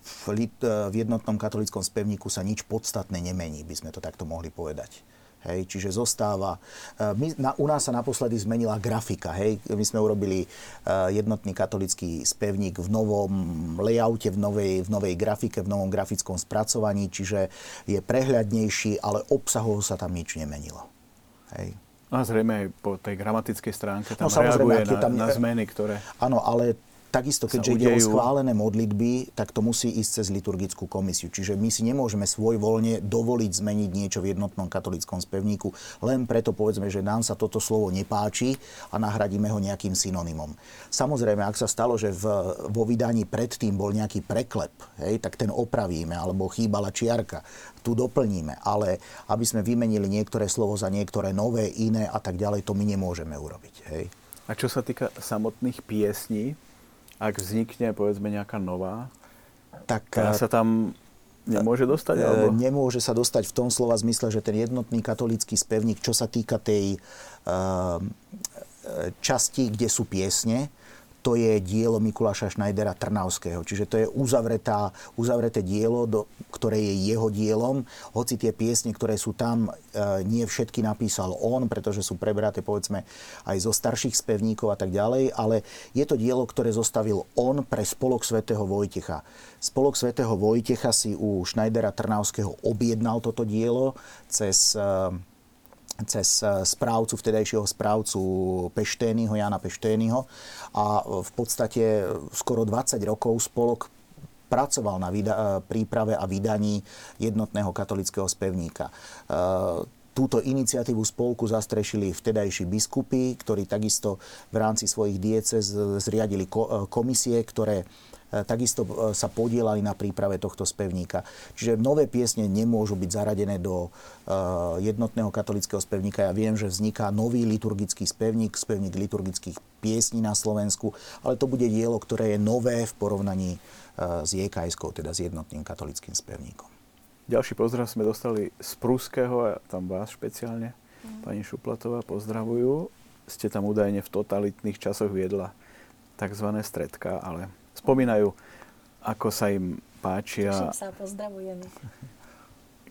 v, v jednotnom katolickom spevníku sa nič podstatné nemení, by sme to takto mohli povedať. Hej, čiže zostáva... E, my, na, u nás sa naposledy zmenila grafika. Hej. My sme urobili uh, jednotný katolický spevník v novom layoute, v novej, v novej grafike, v novom grafickom spracovaní, čiže je prehľadnejší, ale obsahovo sa tam nič nemenilo. Hej. A zrejme aj po tej gramatickej stránke tam no, reaguje na, tam, na zmeny, ktoré... Áno, ale Takisto, keďže ide o schválené modlitby, tak to musí ísť cez liturgickú komisiu. Čiže my si nemôžeme svoj voľne dovoliť zmeniť niečo v jednotnom katolickom spevníku, len preto povedzme, že nám sa toto slovo nepáči a nahradíme ho nejakým synonymom. Samozrejme, ak sa stalo, že v, vo vydaní predtým bol nejaký preklep, hej, tak ten opravíme, alebo chýbala čiarka, tu doplníme. Ale aby sme vymenili niektoré slovo za niektoré nové, iné a tak ďalej, to my nemôžeme urobiť. Hej. A čo sa týka samotných piesní, ak vznikne povedzme nejaká nová, tak sa tam nemôže dostať? E, alebo? Nemôže sa dostať v tom slova zmysle, že ten jednotný katolický spevník, čo sa týka tej uh, časti, kde sú piesne, to je dielo Mikuláša Schneidera Trnavského. Čiže to je uzavretá, uzavreté dielo, do, ktoré je jeho dielom. Hoci tie piesne, ktoré sú tam, e, nie všetky napísal on, pretože sú prebraté povedzme aj zo starších spevníkov a tak ďalej, ale je to dielo, ktoré zostavil on pre spolok svätého Vojtecha. Spolok svätého Vojtecha si u Schneidera Trnavského objednal toto dielo cez e, cez eh, správcu, vtedajšieho správcu Peštényho, Jana Peštényho a v podstate skoro 20 rokov spolok pracoval na vyda- eh, príprave a vydaní jednotného katolického spevníka. Eh, túto iniciatívu spolku zastrešili vtedajší biskupy, ktorí takisto v rámci svojich diecez zriadili komisie, ktoré E, takisto e, sa podielali na príprave tohto spevníka. Čiže nové piesne nemôžu byť zaradené do e, jednotného katolického spevníka. Ja viem, že vzniká nový liturgický spevník, spevník liturgických piesní na Slovensku, ale to bude dielo, ktoré je nové v porovnaní s jks teda s jednotným katolickým spevníkom. Ďalší pozdrav sme dostali z Prúského a tam vás špeciálne, mm. pani Šuplatová, pozdravujú. Ste tam údajne v totalitných časoch viedla tzv. stredka, ale spomínajú, ako sa im páčia sa, pozdravujem.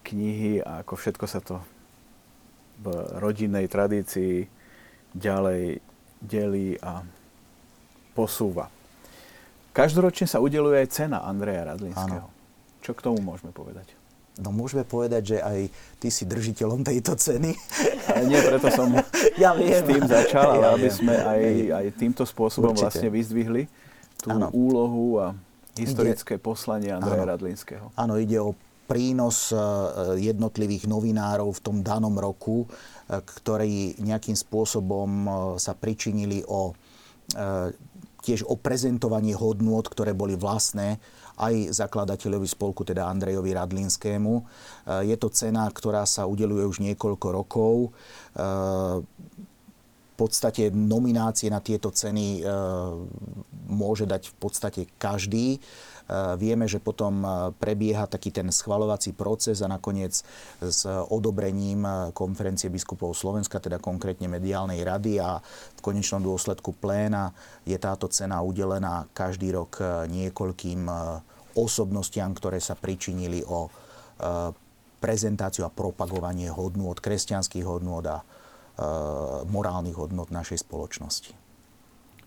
knihy a ako všetko sa to v rodinnej tradícii ďalej delí a posúva. Každoročne sa udeluje aj cena Andreja Radlinského. Ano. Čo k tomu môžeme povedať? No môžeme povedať, že aj ty si držiteľom tejto ceny. Ale nie, preto som ja viem. s tým začal, ale ja aby sme aj, aj týmto spôsobom Určite. vlastne vyzdvihli tú ano. úlohu a historické ide, poslanie Andreja ano. Radlinského. Áno, ide o prínos e, jednotlivých novinárov v tom danom roku, e, ktorí nejakým spôsobom e, sa pričinili o tiež o prezentovanie hodnôt, ktoré boli vlastné aj zakladateľovi spolku, teda Andrejovi Radlinskému. Je to cena, ktorá sa udeluje už niekoľko rokov podstate nominácie na tieto ceny e, môže dať v podstate každý. E, vieme, že potom e, prebieha taký ten schvalovací proces a nakoniec s odobrením konferencie biskupov Slovenska, teda konkrétne mediálnej rady a v konečnom dôsledku pléna je táto cena udelená každý rok niekoľkým osobnostiam, ktoré sa pričinili o prezentáciu a propagovanie hodnôt, kresťanských hodnôt a morálnych hodnot našej spoločnosti.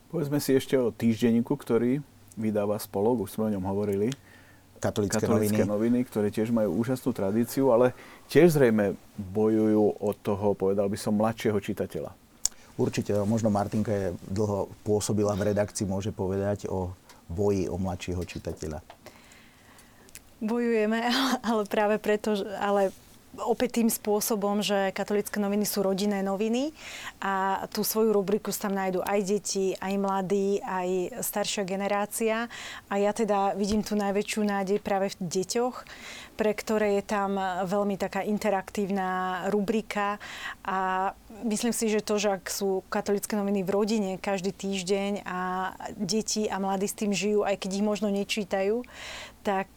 Povedzme si ešte o týždenníku, ktorý vydáva spolok, už sme o ňom hovorili. katolické, katolické noviny. noviny, ktoré tiež majú úžasnú tradíciu, ale tiež zrejme bojujú od toho, povedal by som, mladšieho čitateľa. Určite, možno Martinka je dlho pôsobila v redakcii, môže povedať o boji o mladšieho čitateľa. Bojujeme, ale práve preto, ale opäť tým spôsobom, že katolické noviny sú rodinné noviny a tú svoju rubriku tam nájdú aj deti, aj mladí, aj staršia generácia. A ja teda vidím tu najväčšiu nádej práve v deťoch, pre ktoré je tam veľmi taká interaktívna rubrika a myslím si, že to, že ak sú katolické noviny v rodine každý týždeň a deti a mladí s tým žijú, aj keď ich možno nečítajú, tak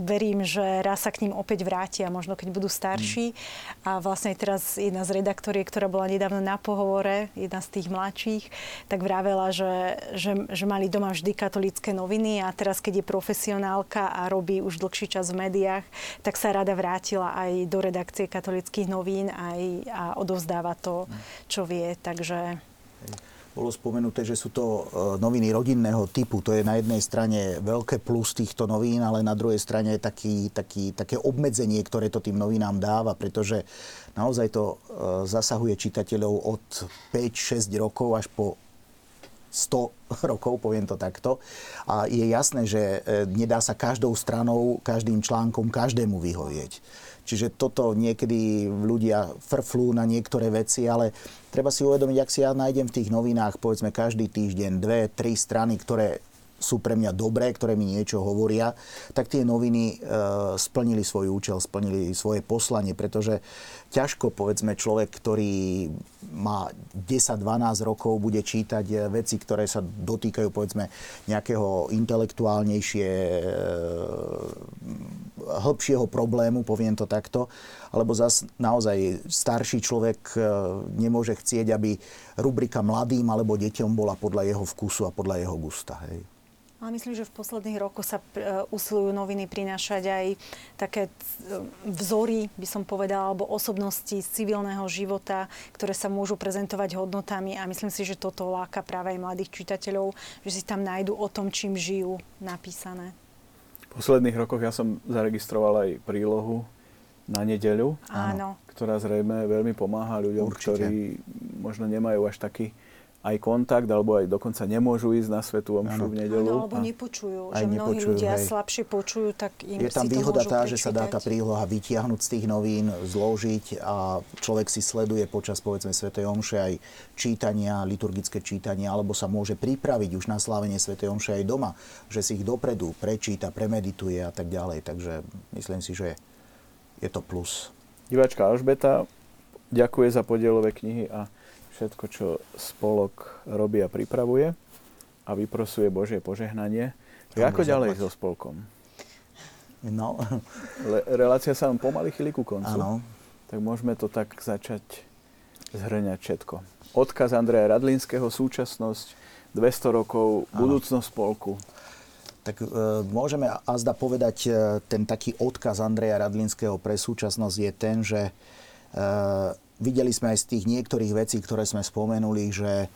verím, že raz sa k ním opäť vrátia, možno keď budú starší. A vlastne teraz jedna z redaktoriek, ktorá bola nedávno na pohovore, jedna z tých mladších, tak vravela, že, že, že mali doma vždy katolické noviny a teraz, keď je profesionálka a robí už dlhší čas v médiách, tak sa rada vrátila aj do redakcie katolických novín aj, a odovzdáva to, čo vie. Takže bolo spomenuté, že sú to e, noviny rodinného typu. To je na jednej strane veľké plus týchto novín, ale na druhej strane taký, taký, také obmedzenie, ktoré to tým novinám dáva, pretože naozaj to e, zasahuje čitateľov od 5-6 rokov až po 100 rokov, poviem to takto. A je jasné, že e, nedá sa každou stranou, každým článkom každému vyhovieť. Čiže toto niekedy ľudia frflú na niektoré veci, ale treba si uvedomiť, ak si ja nájdem v tých novinách, povedzme každý týždeň dve, tri strany, ktoré sú pre mňa dobré, ktoré mi niečo hovoria, tak tie noviny e, splnili svoj účel, splnili svoje poslanie, pretože ťažko, povedzme, človek, ktorý má 10-12 rokov, bude čítať e, veci, ktoré sa dotýkajú, povedzme, nejakého intelektuálnejšie, e, hĺbšieho problému, poviem to takto, alebo zas naozaj starší človek nemôže chcieť, aby rubrika mladým alebo deťom bola podľa jeho vkusu a podľa jeho gusta. Hej. Ale myslím, že v posledných rokoch sa e, usilujú noviny prinášať aj také e, vzory, by som povedala, alebo osobnosti z civilného života, ktoré sa môžu prezentovať hodnotami a myslím si, že toto láka práve aj mladých čitateľov, že si tam nájdu o tom, čím žijú napísané. V posledných rokoch ja som zaregistroval aj prílohu na nedeľu, Áno. ktorá zrejme veľmi pomáha ľuďom, Určite. ktorí možno nemajú až taký aj kontakt, alebo aj dokonca nemôžu ísť na Svetu Omšu v nedelu. Áno, alebo nepočujú, že mnohí nepočujú, ľudia hej. slabšie počujú, tak im Je tam si výhoda tá, že sa dá tá príloha vytiahnuť z tých novín, zložiť a človek si sleduje počas povedzme Svetej Omše aj čítania, liturgické čítania, alebo sa môže pripraviť už na slávenie Svetej Omše aj doma, že si ich dopredu prečíta, premedituje a tak ďalej. Takže myslím si, že je to plus. Diváčka Alžbeta ďakuje za podielové knihy a všetko, čo spolok robí a pripravuje a vyprosuje Božie požehnanie. Že ako ďalej so spolkom? No. Le, relácia sa vám pomaly chýli ku koncu. Áno. Tak môžeme to tak začať zhrňať všetko. Odkaz Andreja Radlinského, súčasnosť, 200 rokov, budúcnosť spolku. Tak e, môžeme azda povedať, e, ten taký odkaz Andreja Radlinského pre súčasnosť je ten, že e, Videli sme aj z tých niektorých vecí, ktoré sme spomenuli, že e,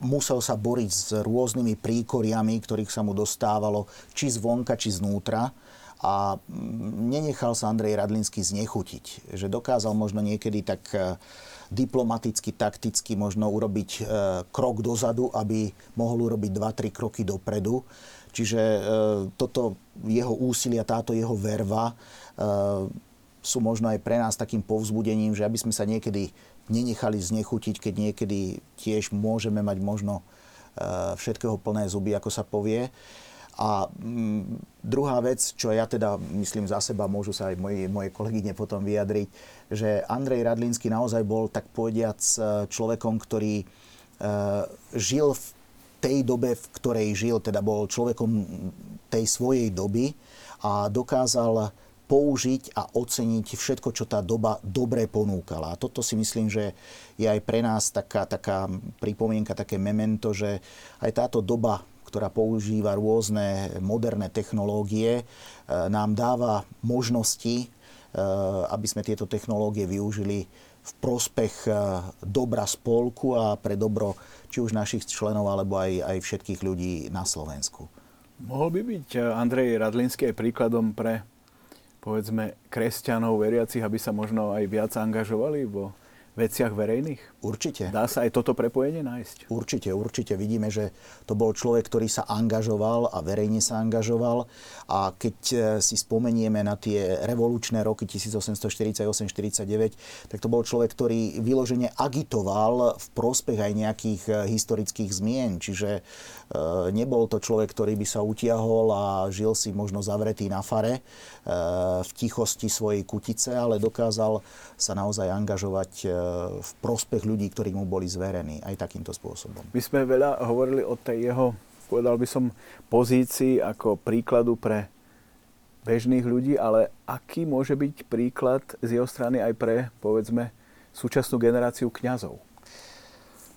musel sa boriť s rôznymi príkoriami, ktorých sa mu dostávalo či zvonka, či znútra a nenechal sa Andrej Radlinsky znechutiť. Že dokázal možno niekedy tak e, diplomaticky, takticky možno urobiť e, krok dozadu, aby mohol urobiť 2-3 kroky dopredu. Čiže toto jeho úsilia, táto jeho verva sú možno aj pre nás takým povzbudením, že aby sme sa niekedy nenechali znechutiť, keď niekedy tiež môžeme mať možno e, všetkého plné zuby, ako sa povie. A mm, druhá vec, čo ja teda myslím za seba, môžu sa aj moji, moje kolegyne potom vyjadriť, že Andrej Radlínsky naozaj bol, tak povediac, e, človekom, ktorý e, žil v tej dobe, v ktorej žil, teda bol človekom tej svojej doby a dokázal použiť a oceniť všetko, čo tá doba dobre ponúkala. A toto si myslím, že je aj pre nás taká, taká pripomienka, také memento, že aj táto doba, ktorá používa rôzne moderné technológie, e, nám dáva možnosti, e, aby sme tieto technológie využili v prospech e, dobra spolku a pre dobro či už našich členov, alebo aj, aj všetkých ľudí na Slovensku. Mohol by byť Andrej Radlinský aj príkladom pre povedzme kresťanov, veriacich, aby sa možno aj viac angažovali vo veciach verejných? Určite. Dá sa aj toto prepojenie nájsť? Určite, určite. Vidíme, že to bol človek, ktorý sa angažoval a verejne sa angažoval. A keď e, si spomenieme na tie revolučné roky 1848-49, tak to bol človek, ktorý vyložene agitoval v prospech aj nejakých e, historických zmien. Čiže e, nebol to človek, ktorý by sa utiahol a žil si možno zavretý na fare v tichosti svojej kutice, ale dokázal sa naozaj angažovať v prospech ľudí, ktorí mu boli zverení aj takýmto spôsobom. My sme veľa hovorili o tej jeho, povedal by som, pozícii ako príkladu pre bežných ľudí, ale aký môže byť príklad z jeho strany aj pre, povedzme, súčasnú generáciu kňazov?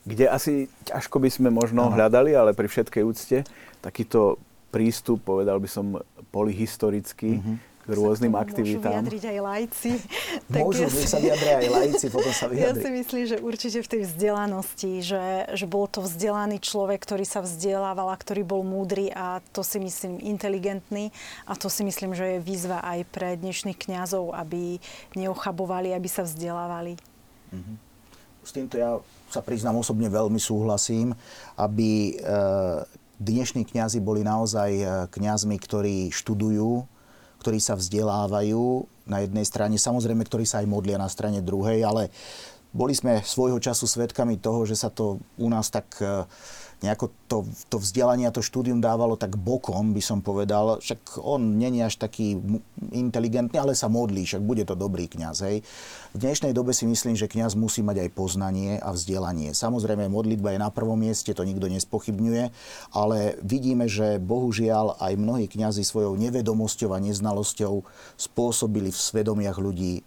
Kde asi ťažko by sme možno ano. hľadali, ale pri všetkej úcte takýto prístup, povedal by som, polihistorický, mm-hmm k rôznym aktivitám. Môžu vyjadriť aj lajci. Môžu, ja sa vyjadria aj lajci, potom sa vyjadri. Ja si myslím, že určite v tej vzdelanosti, že, že bol to vzdelaný človek, ktorý sa vzdelával a ktorý bol múdry a to si myslím inteligentný a to si myslím, že je výzva aj pre dnešných kňazov, aby neochabovali, aby sa vzdelávali. Mm-hmm. S týmto ja sa priznám osobne veľmi súhlasím, aby e, dnešní kňazi boli naozaj e, kňazmi, ktorí študujú, ktorí sa vzdelávajú na jednej strane, samozrejme, ktorí sa aj modlia na strane druhej, ale boli sme svojho času svedkami toho, že sa to u nás tak uh, nejako to, to vzdelanie a to štúdium dávalo tak bokom, by som povedal. Však on není až taký inteligentný, ale sa modlí, však bude to dobrý kňaz. Hej. V dnešnej dobe si myslím, že kňaz musí mať aj poznanie a vzdelanie. Samozrejme, modlitba je na prvom mieste, to nikto nespochybňuje, ale vidíme, že bohužiaľ aj mnohí kňazi svojou nevedomosťou a neznalosťou spôsobili v svedomiach ľudí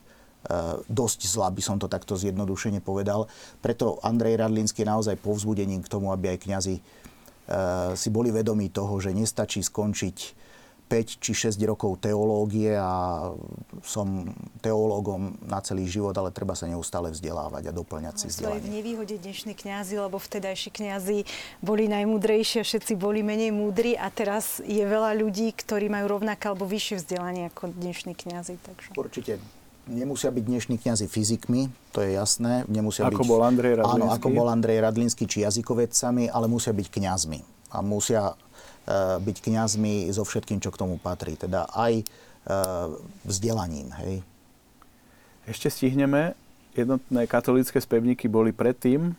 dosť zlá, by som to takto zjednodušene povedal. Preto Andrej Radlinský je naozaj povzbudením k tomu, aby aj kňazi eh, si boli vedomí toho, že nestačí skončiť 5 či 6 rokov teológie a som teológom na celý život, ale treba sa neustále vzdelávať a doplňať si vzdelanie. v nevýhode dnešní kňazi, lebo vtedajší kňazi boli najmúdrejšie, všetci boli menej múdri a teraz je veľa ľudí, ktorí majú rovnaké alebo vyššie vzdelanie ako dnešní kňazi. Takže... Určite nemusia byť dnešní kňazi fyzikmi, to je jasné. Nemusia ako byť, bol Andrej Radlinský. Áno, ako bol Andrej Radlinský, či jazykovedcami, ale musia byť kňazmi. A musia uh, byť kňazmi so všetkým, čo k tomu patrí. Teda aj uh, vzdelaním. Hej. Ešte stihneme. Jednotné katolické spevníky boli predtým,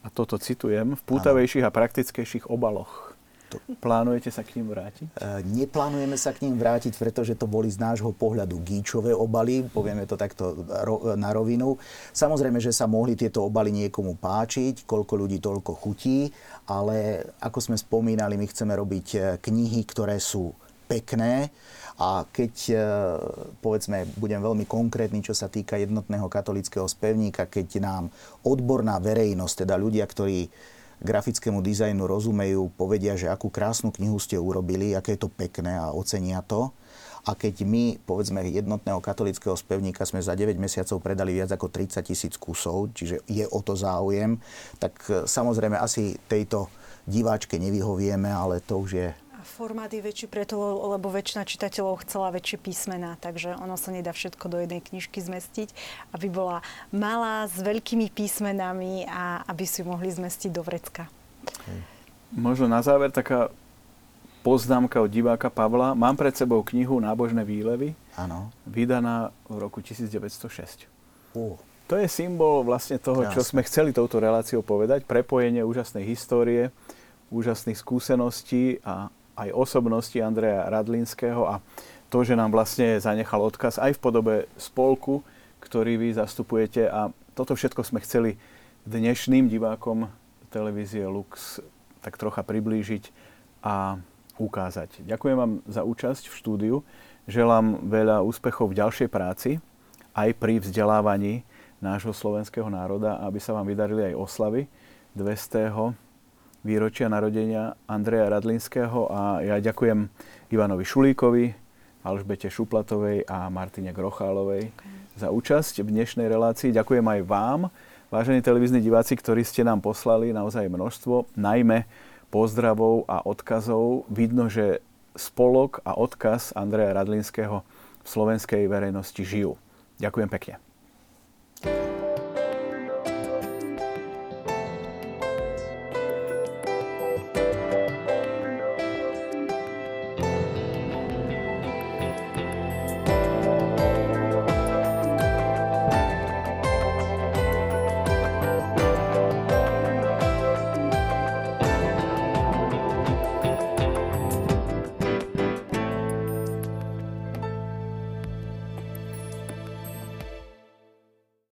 a toto citujem, v pútavejších a praktickejších obaloch. To... Plánujete sa k ním vrátiť? E, neplánujeme sa k ním vrátiť, pretože to boli z nášho pohľadu gíčové obaly, povieme to takto ro, na rovinu. Samozrejme, že sa mohli tieto obaly niekomu páčiť, koľko ľudí toľko chutí, ale ako sme spomínali, my chceme robiť e, knihy, ktoré sú pekné a keď, e, povedzme, budem veľmi konkrétny, čo sa týka jednotného katolického spevníka, keď nám odborná verejnosť, teda ľudia, ktorí grafickému dizajnu rozumejú, povedia, že akú krásnu knihu ste urobili, aké je to pekné a ocenia to. A keď my, povedzme, jednotného katolického spevníka sme za 9 mesiacov predali viac ako 30 tisíc kusov, čiže je o to záujem, tak e, samozrejme asi tejto diváčke nevyhovieme, ale to už je formát je väčší preto, lebo väčšina čitateľov chcela väčšie písmená, takže ono sa nedá všetko do jednej knižky zmestiť, aby bola malá s veľkými písmenami a aby si mohli zmestiť do vrecka. Možno na záver taká poznámka od diváka Pavla. Mám pred sebou knihu Nábožné výlevy, Áno. vydaná v roku 1906. Uh. To je symbol vlastne toho, Krásne. čo sme chceli touto reláciou povedať. Prepojenie úžasnej histórie, úžasných skúseností a aj osobnosti Andreja Radlinského a to, že nám vlastne zanechal odkaz aj v podobe spolku, ktorý vy zastupujete a toto všetko sme chceli dnešným divákom televízie Lux tak trocha priblížiť a ukázať. Ďakujem vám za účasť v štúdiu. Želám veľa úspechov v ďalšej práci, aj pri vzdelávaní nášho slovenského národa, aby sa vám vydarili aj oslavy 200 výročia narodenia Andreja Radlinského a ja ďakujem Ivanovi Šulíkovi, Alžbete Šuplatovej a Martine Grochálovej okay. za účasť v dnešnej relácii. Ďakujem aj vám, vážení televízni diváci, ktorí ste nám poslali naozaj množstvo, najmä pozdravov a odkazov vidno, že spolok a odkaz Andreja Radlinského v slovenskej verejnosti žijú. Ďakujem pekne.